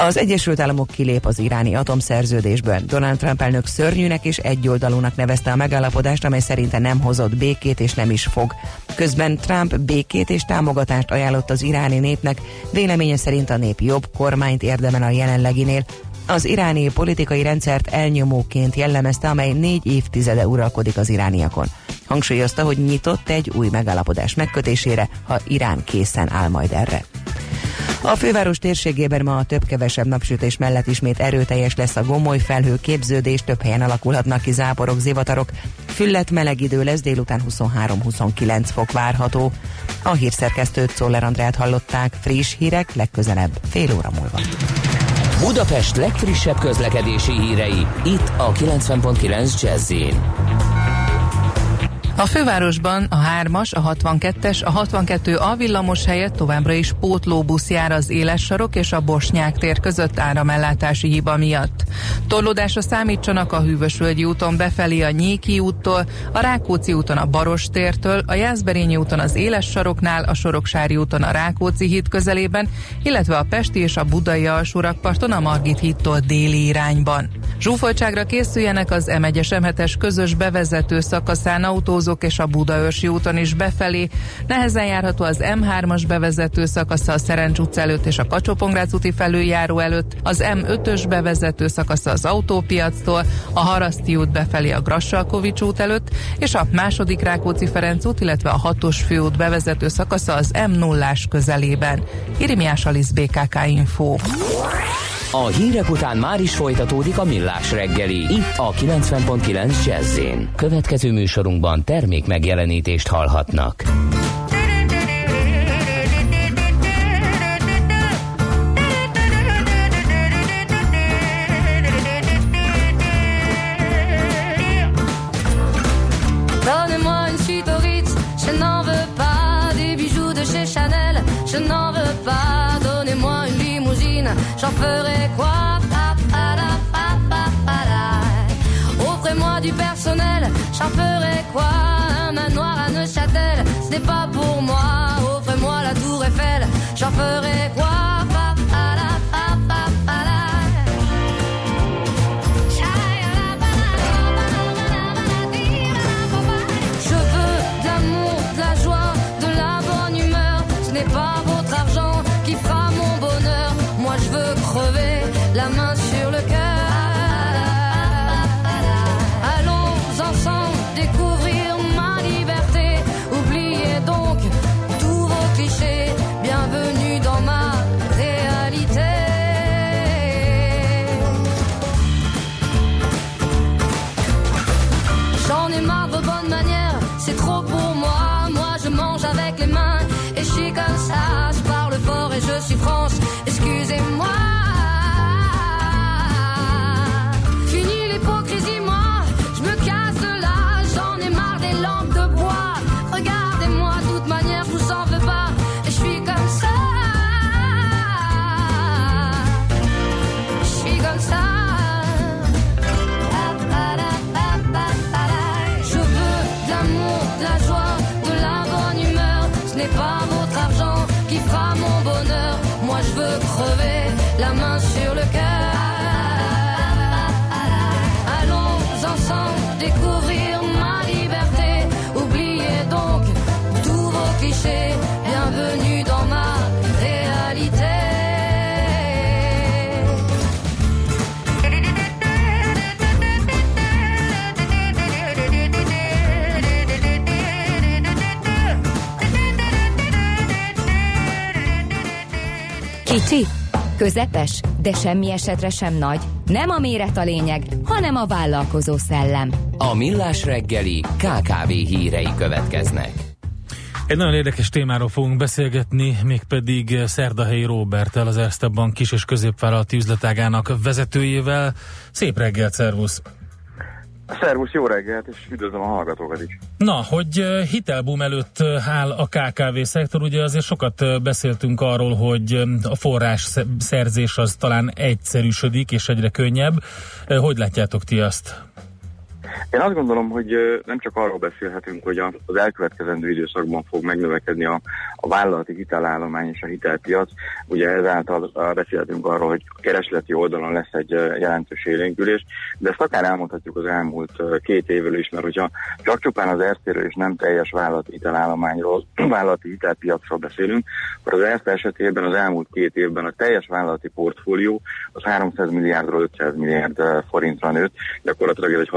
Az Egyesült Államok kilép az iráni atomszerződésből. Donald Trump elnök szörnyűnek és egyoldalúnak nevezte a megállapodást, amely szerinte nem hozott békét és nem is fog. Közben Trump békét és támogatást ajánlott az iráni népnek, véleménye szerint a nép jobb kormányt érdemel a jelenleginél, az iráni politikai rendszert elnyomóként jellemezte, amely négy évtizede uralkodik az irániakon. Hangsúlyozta, hogy nyitott egy új megállapodás megkötésére, ha Irán készen áll majd erre. A főváros térségében ma a több-kevesebb napsütés mellett ismét erőteljes lesz a gomoly felhő képződés, több helyen alakulhatnak ki záporok, zivatarok. Füllet meleg idő lesz, délután 23-29 fok várható. A hírszerkesztőt Szoller Andrát hallották, friss hírek legközelebb fél óra múlva. Budapest legfrissebb közlekedési hírei, itt a 90.9 jazz a fővárosban a 3-as, a 62-es, a 62 A villamos helyett továbbra is pótlóbusz jár az éles sarok és a Bosnyák tér között áramellátási hiba miatt. Torlódásra számítsanak a Hűvösvölgyi úton befelé a Nyéki úttól, a Rákóczi úton a Baros tértől, a Jászberényi úton az éles saroknál, a Soroksári úton a Rákóczi híd közelében, illetve a Pesti és a Budai alsórakparton a Margit hídtól déli irányban. Zsúfoltságra készüljenek az M1-es M7-es közös bevezető szakaszán autózó autózók és a Budaörsi úton is befelé. Nehezen járható az M3-as bevezető szakasza a Szerencs utca előtt és a kacsó úti felüljáró előtt, az M5-ös bevezető szakasza az autópiactól, a Haraszti út befelé a Grassalkovics út előtt, és a második Rákóczi Ferenc út, illetve a 6-os főút bevezető szakasza az M0-ás közelében. Irimiás Alisz BKK Info. A hírek után már is folytatódik a millás reggeli. Itt a 90.9 jazz Következő műsorunkban termék megjelenítést hallhatnak. Je n'en veux pas. Donnez-moi une limousine, j'en ferai j'en ferai quoi Un manoir à Neuchâtel, ce n'est pas pour moi. Offrez-moi la tour Eiffel, j'en ferai közepes, de semmi esetre sem nagy. Nem a méret a lényeg, hanem a vállalkozó szellem. A Millás reggeli KKV hírei következnek. Egy nagyon érdekes témáról fogunk beszélgetni, mégpedig Szerdahelyi Róbertel, az Erste Bank kis- és középvállalati üzletágának vezetőjével. Szép reggelt, szervusz! Szervusz, jó reggelt, és üdvözlöm a hallgatókat is. Na, hogy hitelboom előtt áll a KKV szektor, ugye azért sokat beszéltünk arról, hogy a forrás sze- szerzés az talán egyszerűsödik és egyre könnyebb. Hogy látjátok ti azt? Én azt gondolom, hogy nem csak arról beszélhetünk, hogy az elkövetkezendő időszakban fog megnövekedni a, a vállalati hitelállomány és a hitelpiac. Ugye ezáltal beszélhetünk arról, hogy a keresleti oldalon lesz egy jelentős élénkülés, de ezt akár elmondhatjuk az elmúlt két évről is, mert hogyha csak csupán az ERSZ-ről és nem teljes vállalati hitelállományról, vállalati hitelpiacról beszélünk, akkor az ERSZ esetében az elmúlt két évben a teljes vállalati portfólió az 300 milliárdról 500 milliárd forintra nőtt, gyakorlatilag ez egy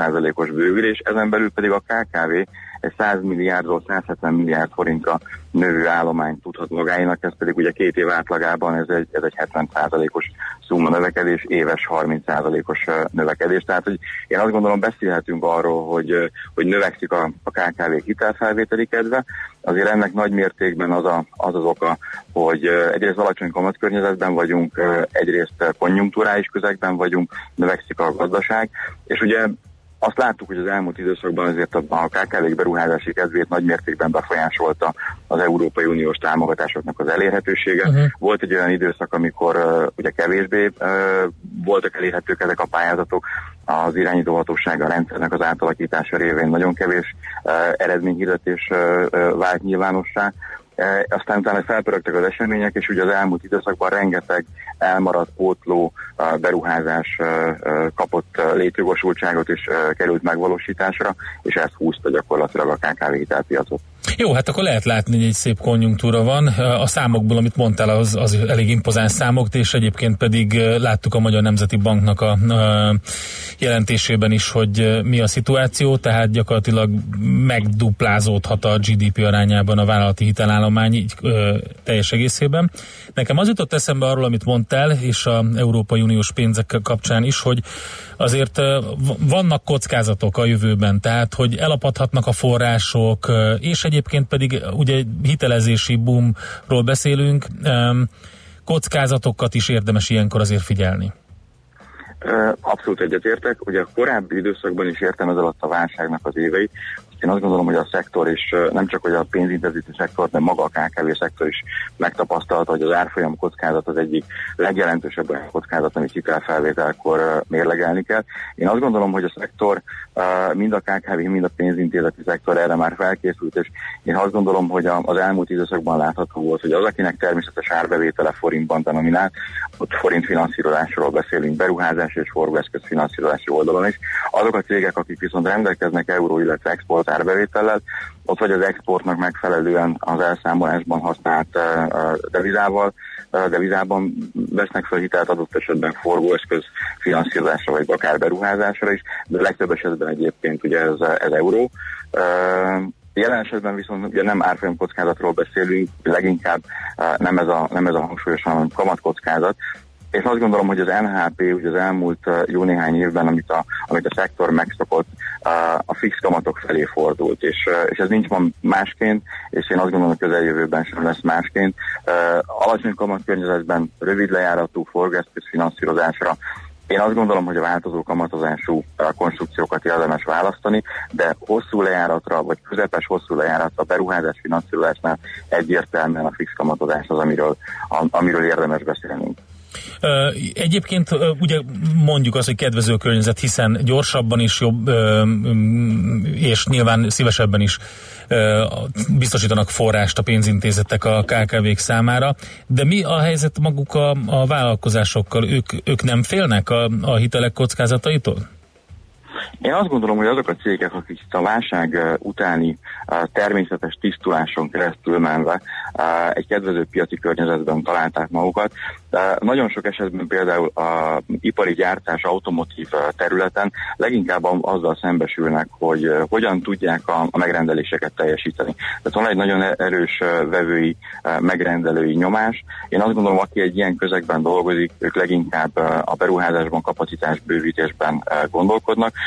66%-os bővülés, ezen belül pedig a KKV egy 100 milliárdról 170 milliárd forintra növő állományt tudhat magáinak, ez pedig ugye két év átlagában ez egy, ez egy 70%-os szumma növekedés, éves 30%-os ö, növekedés. Tehát, hogy én azt gondolom beszélhetünk arról, hogy, hogy növekszik a, a KKV hitelfelvételi kedve, azért ennek nagy mértékben az a, az, az oka, hogy egyrészt alacsony kamatkörnyezetben vagyunk, egyrészt ö, konjunktúrális közegben vagyunk, növekszik a gazdaság, és ugye azt láttuk, hogy az elmúlt időszakban azért a, KKV beruházási kedvét nagy mértékben befolyásolta az Európai Uniós támogatásoknak az elérhetősége. Mhm. Volt egy olyan időszak, amikor uh, ugye kevésbé uh, voltak elérhetők ezek a pályázatok, az irányítóhatóság a rendszernek az átalakítása révén nagyon kevés uh, eredményhirdetés uh, uh, vált nyilvánossá. E, aztán utána felpörögtek az események, és ugye az elmúlt időszakban rengeteg elmaradt pótló beruházás e, e, kapott létjogosultságot és került megvalósításra, és ezt húzta gyakorlatilag a KKV hitelpiacot. Jó, hát akkor lehet látni, hogy egy szép konjunktúra van. A számokból, amit mondtál, az, az elég impozáns számok, és egyébként pedig láttuk a Magyar Nemzeti Banknak a, a jelentésében is, hogy mi a szituáció, tehát gyakorlatilag megduplázódhat a GDP arányában a vállalati hitelállomány így ö, teljes egészében. Nekem az jutott eszembe arról, amit mondtál, és a Európai Uniós pénzek kapcsán is, hogy azért vannak kockázatok a jövőben, tehát hogy elapadhatnak a források, és egyébként pedig ugye hitelezési boomról beszélünk, kockázatokat is érdemes ilyenkor azért figyelni. Abszolút egyetértek. Ugye a korábbi időszakban is értem ez alatt a válságnak az éveit. Én azt gondolom, hogy a szektor is, nem csak hogy a pénzintenzíti szektor, de maga a KKV szektor is megtapasztalta, hogy az árfolyam kockázat az egyik legjelentősebb olyan kockázat, amit hitelfelvételkor mérlegelni kell. Én azt gondolom, hogy a szektor, mind a KKV, mind a pénzintézeti szektor erre már felkészült, és én azt gondolom, hogy az elmúlt időszakban látható volt, hogy az, akinek természetes árbevétele forintban denominált, ott forint finanszírozásról beszélünk, beruházás és forgóeszköz finanszírozási oldalon is. Azok a cégek, akik viszont rendelkeznek euró, illetve export árbevétellel, ott vagy az exportnak megfelelően az elszámolásban használt devizával, devizában vesznek fel hitelt adott esetben forgóeszköz finanszírozásra, vagy akár beruházásra is, de legtöbb esetben egyébként ugye ez, ez euró. Jelen esetben viszont ugye nem árfolyam kockázatról beszélünk, leginkább nem ez a, nem ez a hangsúlyos, hanem kamatkockázat. És azt gondolom, hogy az NHP ugye az elmúlt uh, jó néhány évben, amit a, amit a szektor megszokott, uh, a fix kamatok felé fordult, és, uh, és ez nincs ma másként, és én azt gondolom, hogy közeljövőben sem lesz másként. Alacsony kamat rövid lejáratú forgesztés finanszírozásra én azt gondolom, hogy a változó kamatozású konstrukciókat érdemes választani, de hosszú lejáratra, vagy közepes hosszú lejáratra beruházás finanszírozásnál egyértelműen a fix kamatozás az, amiről, amiről érdemes beszélnünk. Egyébként ugye mondjuk azt, hogy kedvező környezet, hiszen gyorsabban is jobb, és nyilván szívesebben is biztosítanak forrást a pénzintézetek a KKV-k számára, de mi a helyzet maguk a, a vállalkozásokkal? Ők, ők nem félnek a, a hitelek kockázataitól? Én azt gondolom, hogy azok a cégek, akik a válság utáni természetes tisztuláson keresztül menve egy kedvező piaci környezetben találták magukat, de nagyon sok esetben például a ipari gyártás automotív területen leginkább azzal szembesülnek, hogy hogyan tudják a, a megrendeléseket teljesíteni. Tehát van egy nagyon erős vevői, megrendelői nyomás. Én azt gondolom, aki egy ilyen közegben dolgozik, ők leginkább a beruházásban, kapacitás bővítésben gondolkodnak.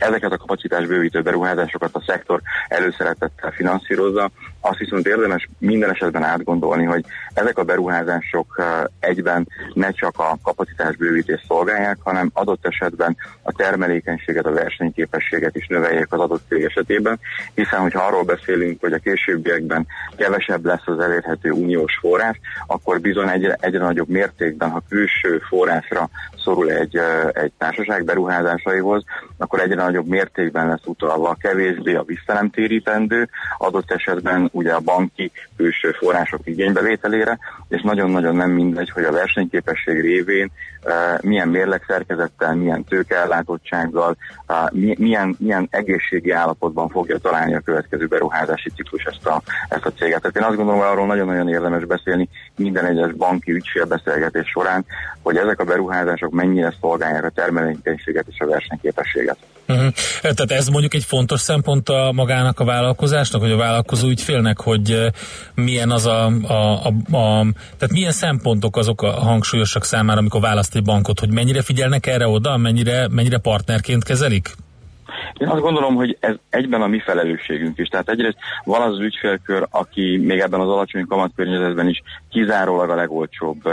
Ezeket a kapacitás bővítő beruházásokat a szektor előszeretettel finanszírozza. Azt viszont érdemes minden esetben átgondolni, hogy ezek a beruházások egyben ne csak a kapacitás bővítést szolgálják, hanem adott esetben a termelékenységet, a versenyképességet is növeljék az adott cég esetében, hiszen hogyha arról beszélünk, hogy a későbbiekben kevesebb lesz az elérhető uniós forrás, akkor bizony egyre, egyre nagyobb mértékben, ha külső forrásra szorul egy, egy társaság beruházásaihoz, akkor egyre nagyobb mértékben lesz utalva kevésbé a visszanemtérítendő, adott esetben ugye a banki külső források igénybevételére, és nagyon-nagyon nem mindegy, hogy a versenyképesség révén milyen mérlegszerkezettel, milyen tőkeellátottsággal, milyen, milyen egészségi állapotban fogja találni a következő beruházási ciklus ezt a, ezt a céget. Tehát én azt gondolom, hogy arról nagyon-nagyon érdemes beszélni minden egyes banki ügyfélbeszélgetés során, hogy ezek a beruházások mennyire szolgálják a termelékenységet és a versenyképességet. Uh-huh. Tehát ez mondjuk egy fontos szempont a magának a vállalkozásnak, hogy a vállalkozó ügyfélnek, hogy milyen az a, a, a, a tehát milyen szempontok azok a hangsúlyosak számára, amikor választ egy bankot, hogy mennyire figyelnek erre oda, mennyire, mennyire partnerként kezelik? Én azt gondolom, hogy ez egyben a mi felelősségünk is. Tehát egyrészt van az, az ügyfélkör, aki még ebben az alacsony kamatkörnyezetben is kizárólag a legolcsóbb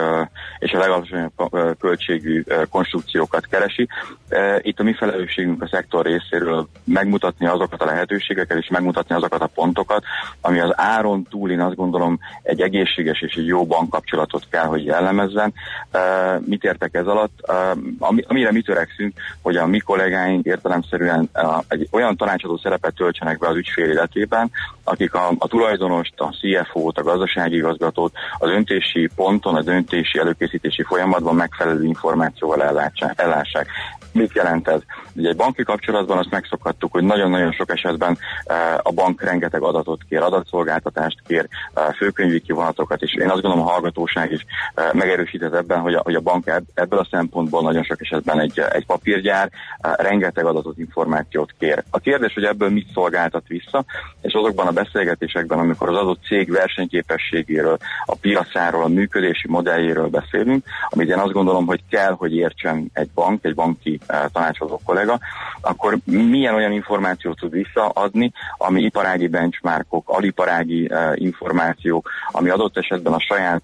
és a legalacsonyabb költségű konstrukciókat keresi. Itt a mi felelősségünk a szektor részéről megmutatni azokat a lehetőségeket és megmutatni azokat a pontokat, ami az áron túl én azt gondolom egy egészséges és egy jó bankkapcsolatot kell, hogy jellemezzen. Mit értek ez alatt? Amire mi törekszünk, hogy a mi kollégáink értelemszerűen egy olyan tanácsadó szerepet töltsenek be az ügyfél életében, akik a, a tulajdonost, a CFO-t, a gazdasági igazgatót az öntési ponton, az öntési előkészítési folyamatban megfelelő információval ellássák. Mit jelent ez? Ugye egy banki kapcsolatban azt megszokhattuk, hogy nagyon-nagyon sok esetben a bank rengeteg adatot kér, adatszolgáltatást kér, főkönyvi kivonatokat, és én azt gondolom a hallgatóság is megerősített ebben, hogy a, hogy a bank ebből a szempontból nagyon sok esetben egy, egy papírgyár, rengeteg adatot, információt kér. A kérdés, hogy ebből mit szolgáltat vissza, és azokban a beszélgetésekben, amikor az adott cég versenyképességéről, a piacáról, a működési modelljéről beszélünk, amit én azt gondolom, hogy kell, hogy értsen egy bank, egy banki tanácsadó kollega, akkor milyen olyan információt tud visszaadni, ami iparági benchmarkok, aliparági információk, ami adott esetben a saját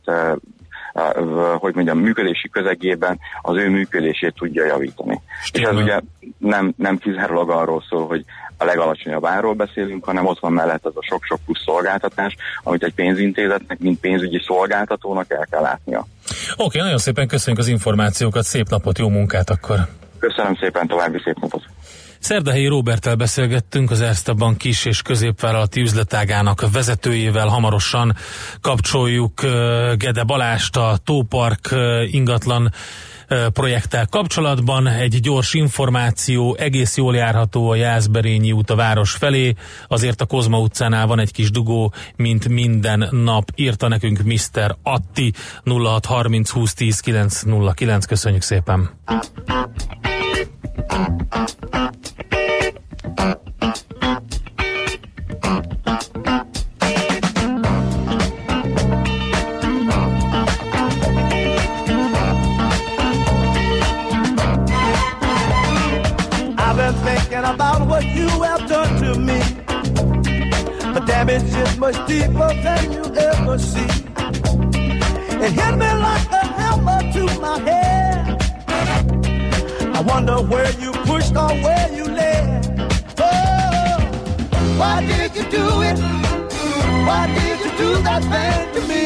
hogy mondjam, működési közegében az ő működését tudja javítani. Stimmen. És ez ugye nem, nem kizárólag arról szól, hogy a legalacsonyabb árról beszélünk, hanem ott van mellett az a sok-sok plusz szolgáltatás, amit egy pénzintézetnek, mint pénzügyi szolgáltatónak el kell látnia. Oké, okay, nagyon szépen köszönjük az információkat, szép napot, jó munkát akkor! Köszönöm szépen, további szép napot! Szerdahelyi Roberttel beszélgettünk, az Erste Bank kis és középvállalati üzletágának vezetőjével. Hamarosan kapcsoljuk Gede Balást, a Tópark ingatlan projekttel kapcsolatban. Egy gyors információ, egész jól járható a Jászberényi út a város felé, azért a Kozma utcánál van egy kis dugó, mint minden nap írta nekünk Mr. Atti 0630 20 10 909. Köszönjük szépen! Wonder where you pushed or where you led. Why did you do it? Why did you do that thing to me?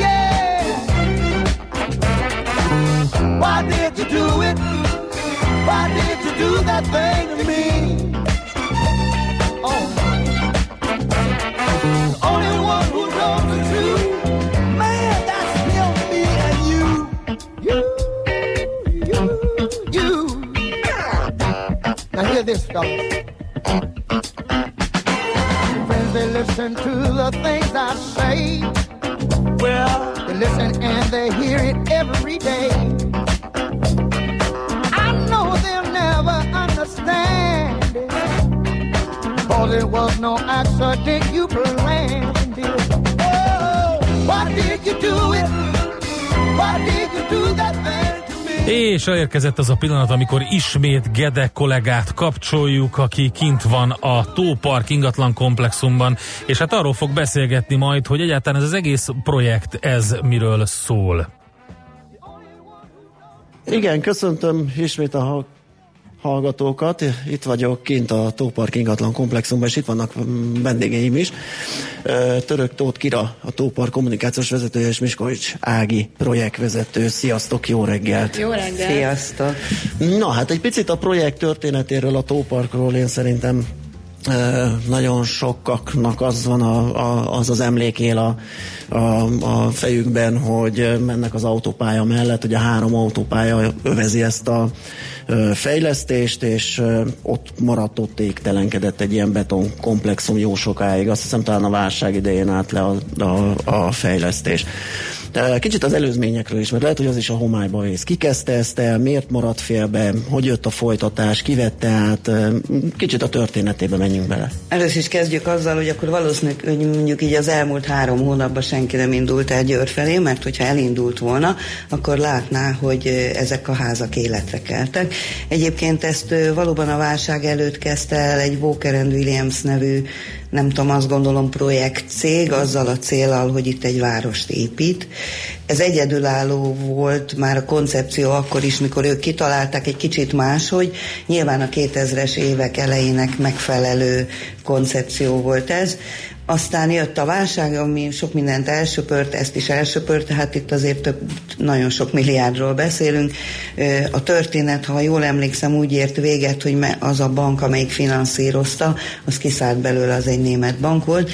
Yeah. Why did you do it? Why did you do that thing to me? Oh. Only one who knows the truth. Man, that's still me and you. You, you, you. Now hear this, fellas. Listen to the things I say. Well, they listen and they hear it every day. I know they'll never understand it. Cause it was no accident you planned it. Oh, why did you do it? Why did you do that thing? És elérkezett az a pillanat, amikor ismét Gede kollégát kapcsoljuk, aki kint van a Tópark ingatlan komplexumban, és hát arról fog beszélgetni majd, hogy egyáltalán ez az egész projekt, ez miről szól. Igen, köszöntöm ismét a hallgatókat. Itt vagyok kint a Tópark ingatlan komplexumban, és itt vannak mm, vendégeim is. Török Tóth Kira, a Tópark kommunikációs vezetője, és Miskovics Ági projektvezető. Sziasztok, jó reggelt! Jó reggelt! Sziasztok! Na hát egy picit a projekt történetéről, a Tóparkról én szerintem nagyon sokaknak az van a, a, az az emlék él a, a, a fejükben, hogy mennek az autópálya mellett, hogy a három autópálya övezi ezt a fejlesztést, és ott maradt, ott égtelenkedett egy ilyen beton komplexum jó sokáig. Azt hiszem talán a válság idején állt le a, a, a fejlesztés. De Kicsit az előzményekről is, mert lehet, hogy az is a homályba vész. Ki kezdte ezt el, miért maradt félbe, hogy jött a folytatás, ki vette át, kicsit a történetébe menjünk bele. Először is kezdjük azzal, hogy akkor valószínűleg mondjuk így az elmúlt három hónapban senki nem indult el Győr felé, mert hogyha elindult volna, akkor látná, hogy ezek a házak életre keltek. Egyébként ezt valóban a válság előtt kezdte el egy Walker and Williams nevű nem tudom, azt gondolom projekt cég, azzal a célral, hogy itt egy várost épít. Ez egyedülálló volt már a koncepció akkor is, mikor ők kitalálták egy kicsit máshogy. Nyilván a 2000-es évek elejének megfelelő koncepció volt ez. Aztán jött a válság, ami sok mindent elsöpört, ezt is elsöpört, tehát itt azért több, nagyon sok milliárdról beszélünk. A történet, ha jól emlékszem, úgy ért véget, hogy az a bank, amelyik finanszírozta, az kiszállt belőle, az egy német bank volt,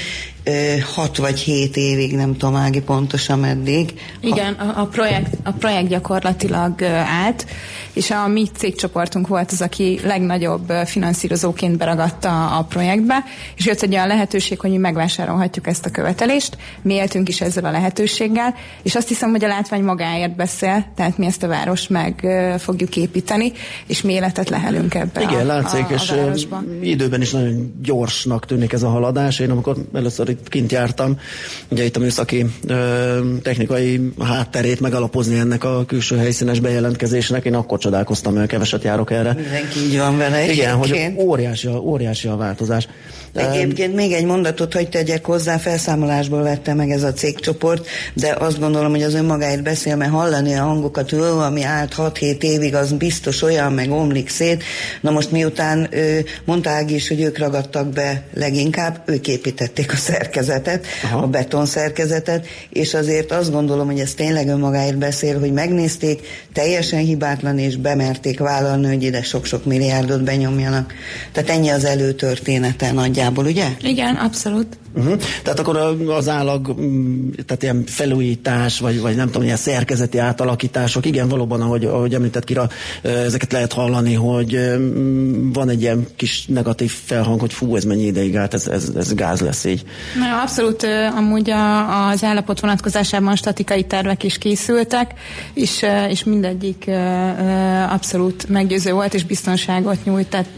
hat vagy hét évig, nem tudom Ági pontosan meddig. Igen, a, a, projekt, a projekt gyakorlatilag állt, és a mi cégcsoportunk volt az, aki legnagyobb finanszírozóként beragadta a projektbe, és jött egy olyan lehetőség, hogy mi megvásárolhatjuk ezt a követelést, mi éltünk is ezzel a lehetőséggel, és azt hiszem, hogy a látvány magáért beszél, tehát mi ezt a várost meg fogjuk építeni, és mi életet lehelünk ebbe Igen, a, látszik, a, a és városba. időben is nagyon gyorsnak tűnik ez a haladás. Én amikor először itt kint jártam, ugye itt a műszaki technikai hátterét megalapozni ennek a külső helyszínes bejelentkezésnek, én akkor csodálkoztam, mert keveset járok erre. Mindenki így van vele Igen, hogy egyébként. óriási a, óriási a változás. Egyébként még egy mondatot, hogy tegyek hozzá, felszámolásból vette meg ez a cégcsoport, de azt gondolom, hogy az önmagáért beszél, mert hallani a hangokat, ó, ami állt 6-7 évig, az biztos olyan, meg omlik szét. Na most miután mondta Ági is, hogy ők ragadtak be leginkább, ők építették a szerkezetet, Aha. a beton szerkezetet, és azért azt gondolom, hogy ez tényleg önmagáért beszél, hogy megnézték, teljesen hibátlan, és bemerték vállalni, hogy ide sok-sok milliárdot benyomjanak. Tehát ennyi az előtörténete nagyjából, ugye? Igen, abszolút. Uh-huh. Tehát akkor az állag, mm, tehát ilyen felújítás, vagy, vagy nem tudom, ilyen szerkezeti átalakítások, igen, valóban, ahogy, ahogy említett Kira, ezeket lehet hallani, hogy mm, van egy ilyen kis negatív felhang, hogy fú, ez mennyi ideig állt, ez, ez, ez gáz lesz így. Na, abszolút amúgy a, az állapot vonatkozásában statikai tervek is készültek, és, és mindegyik abszolút meggyőző volt, és biztonságot nyújt, tehát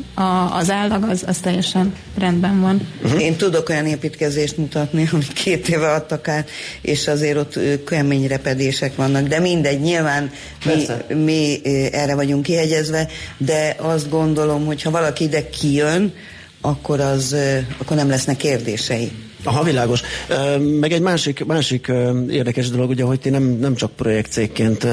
az állag az, az teljesen rendben van. Uh-huh. Én tudok olyan építkezést mutatni, amit két éve adtak át, és azért ott kemény repedések vannak, de mindegy, nyilván mi, mi ö, erre vagyunk kihegyezve, de azt gondolom, hogy ha valaki ide kijön, akkor, az, akkor nem lesznek kérdései. Aha, világos. Meg egy másik, másik érdekes dolog, ugye, hogy ti nem, nem csak projektcégként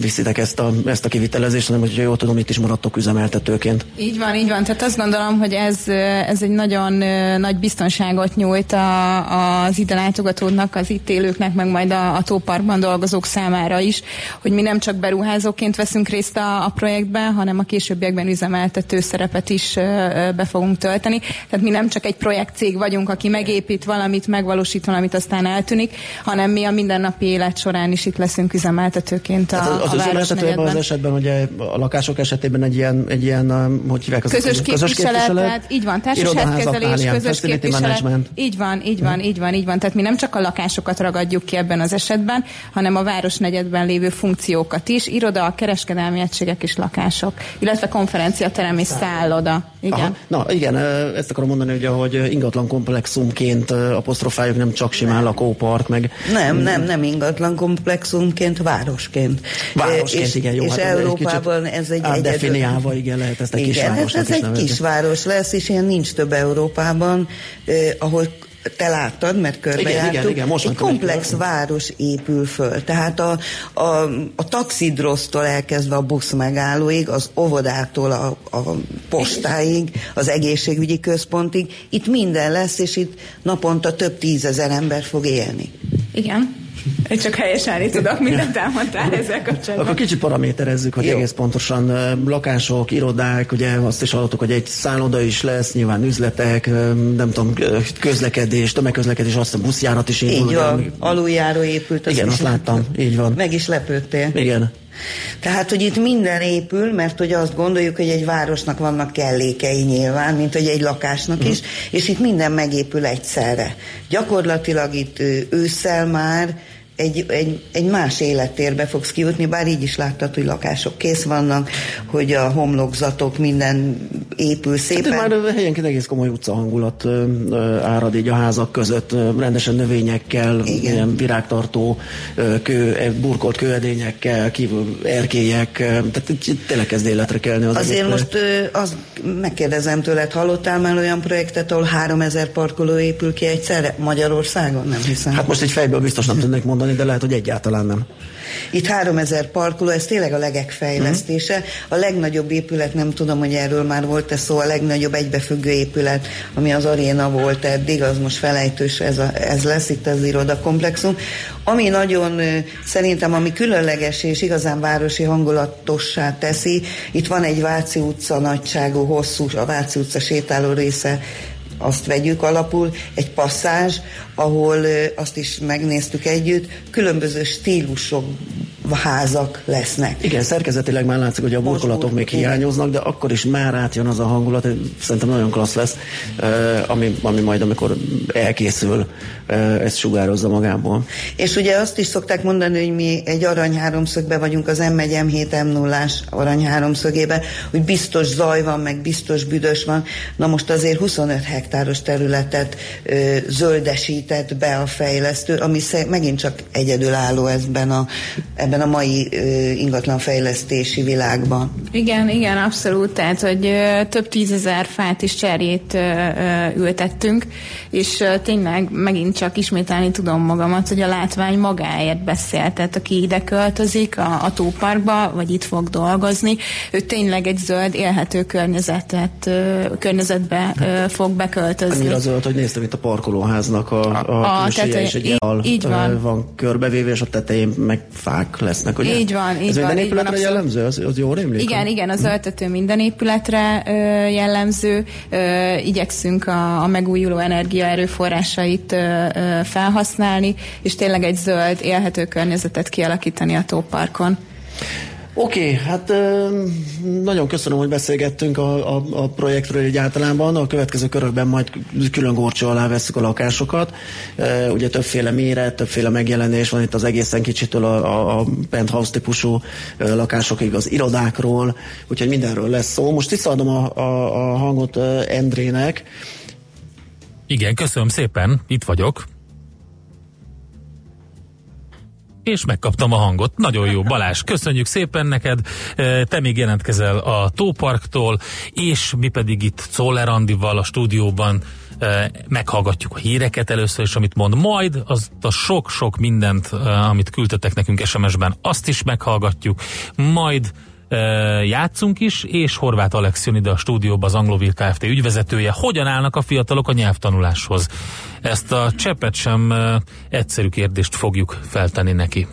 viszitek ezt a, ezt a kivitelezést, hanem, hogy jól tudom, itt is maradtok üzemeltetőként. Így van, így van. Tehát azt gondolom, hogy ez, ez egy nagyon nagy biztonságot nyújt a, az ide látogatóknak, az itt élőknek, meg majd a, a tóparkban dolgozók számára is, hogy mi nem csak beruházóként veszünk részt a, a projektben, hanem a későbbiekben üzemeltető szerepet is be fogunk tölteni. Tehát mi nem csak egy projektcég vagyunk, aki megépít valamit, megvalósít valamit, aztán eltűnik, hanem mi a mindennapi élet során is itt leszünk üzemeltetőként a, Hát az, az a üzemeltető ebben az esetben, ugye a lakások esetében egy ilyen, egy ilyen ö, hogy hívják az Közös képviselet, tehát így van, irodaházaknál, közös képviselet. management. Így van, így van, így van, így van. Tehát mi nem csak a lakásokat ragadjuk ki ebben az esetben, hanem a városnegyedben lévő funkciókat is, iroda, kereskedelmi egységek és lakások, illetve konferenciaterem és szálloda. Igen. Aha. Na igen, ezt akarom mondani, hogy ingatlan komplexumként ö, apostrofáljuk nem csak simán lakópark, meg Nem, nem, nem ingatlan komplexumként, városként. Városként, és, igen, jó, És hát ez Európában ez egy átdefiniálva, igen, lehet ezt egy igen, kisvárosnak ez is egy nevezni. kisváros lesz, és ilyen nincs több Európában, eh, ahol te láttad, mert körbejártuk, igen, igen, most egy egy komplex körbe. város épül föl. Tehát a, a, a taxidrosztól elkezdve a busz megállóig, az óvodától a, a postáig, az egészségügyi központig, itt minden lesz, és itt naponta több tízezer ember fog élni. Igen. Én csak helyesen tudok, mindent elmondtál ezzel kapcsolatban. Akkor kicsit paraméterezzük, hogy Jó. egész pontosan lakások, irodák, ugye azt is hallottuk, hogy egy szálloda is lesz, nyilván üzletek, nem tudom, közlekedés, tömegközlekedés, azt a buszjárat is indul. Így ugye, van, ami- aluljáró épült. Igen, azt láttam, így van. Meg is lepődtél. Igen. Tehát, hogy itt minden épül, mert hogy azt gondoljuk, hogy egy városnak vannak kellékei nyilván, mint hogy egy lakásnak Mhm. is, és itt minden megépül egyszerre. Gyakorlatilag itt ősszel már egy, egy, egy más élettérbe fogsz kijutni, bár így is láttad, hogy lakások kész vannak, hogy a homlokzatok minden épül szépen. Hát ez már helyenként egész komoly utcahangulat árad így a házak között, rendesen növényekkel, Igen. ilyen virágtartó, kő, burkolt kőedényekkel, kívül erkélyek, tehát tényleg kezd életre kelni az Azért egész most azt megkérdezem tőled, hallottál már olyan projektet, ahol 3000 parkoló épül ki egyszerre Magyarországon? Nem hiszem. Hát most egy fejből biztos nem tudnék mondani, de lehet, hogy egyáltalán nem. Itt 3000 parkoló, ez tényleg a legek fejlesztése. A legnagyobb épület, nem tudom, hogy erről már volt-e szó, a legnagyobb egybefüggő épület, ami az aréna volt eddig, az most felejtős, ez, a, ez lesz itt az irodakomplexum. Ami nagyon szerintem, ami különleges és igazán városi hangulatossá teszi, itt van egy Váci utca nagyságú, hosszú, a Váci utca sétáló része azt vegyük alapul, egy passzázs, ahol azt is megnéztük együtt, különböző stílusok házak lesznek. Igen, szerkezetileg már látszik, hogy a burkolatok még hiányoznak, de akkor is már átjön az a hangulat, szerintem nagyon klassz lesz, ami, ami majd amikor elkészül, ezt sugározza magából. És ugye azt is szokták mondani, hogy mi egy arany háromszögbe vagyunk, az M1, M7, M0-ás arany háromszögébe, hogy biztos zaj van, meg biztos büdös van. Na most azért 25 hektáros területet ö, zöldesített be a fejlesztő, ami megint csak egyedülálló ebben a, ebben a mai ö, ingatlanfejlesztési világban. Igen, igen, abszolút. Tehát, hogy ö, több tízezer fát is cserjét ö, ö, ültettünk, és ö, tényleg megint csak ismételni tudom magamat, hogy a látvány magáért beszél. Tehát aki ide költözik a, a tóparkba, vagy itt fog dolgozni, ő tényleg egy zöld, élhető környezetet, környezetbe ö, fog beköltözni. Annyira zöld, hogy néztem itt a parkolóháznak a, A- a, tetején, és egy így- jal így van. van körbevéve, és a tetején meg fák lesznek, ugye? Így van, így Ez van, minden van, épületre abszolút. jellemző? Az, az jól rémlik? Igen, igen, az öltető minden épületre ö, jellemző. Ö, igyekszünk a, a megújuló energia erőforrásait ö, ö, felhasználni, és tényleg egy zöld, élhető környezetet kialakítani a tóparkon. Oké, okay, hát nagyon köszönöm, hogy beszélgettünk a, a, a projektről egy általában. A következő körökben majd külön górcső alá veszük a lakásokat. Ugye többféle méret, többféle megjelenés van itt az egészen kicsitől a, a, a penthouse típusú lakásokig az irodákról, úgyhogy mindenről lesz szó. Most visszaadom a, a, a hangot Endrének. Igen, köszönöm szépen, itt vagyok. És megkaptam a hangot. Nagyon jó, Balázs, köszönjük szépen neked. E, Te még jelentkezel a Tóparktól, és mi pedig itt Czoller Andival a stúdióban meghallgatjuk a híreket először is, amit mond, majd az a sok-sok mindent, amit küldtetek nekünk SMS-ben, azt is meghallgatjuk, majd játszunk is, és Horváth Alex jön ide a stúdióba, az Anglovil Kft. ügyvezetője. Hogyan állnak a fiatalok a nyelvtanuláshoz? Ezt a cseppet sem egyszerű kérdést fogjuk feltenni neki.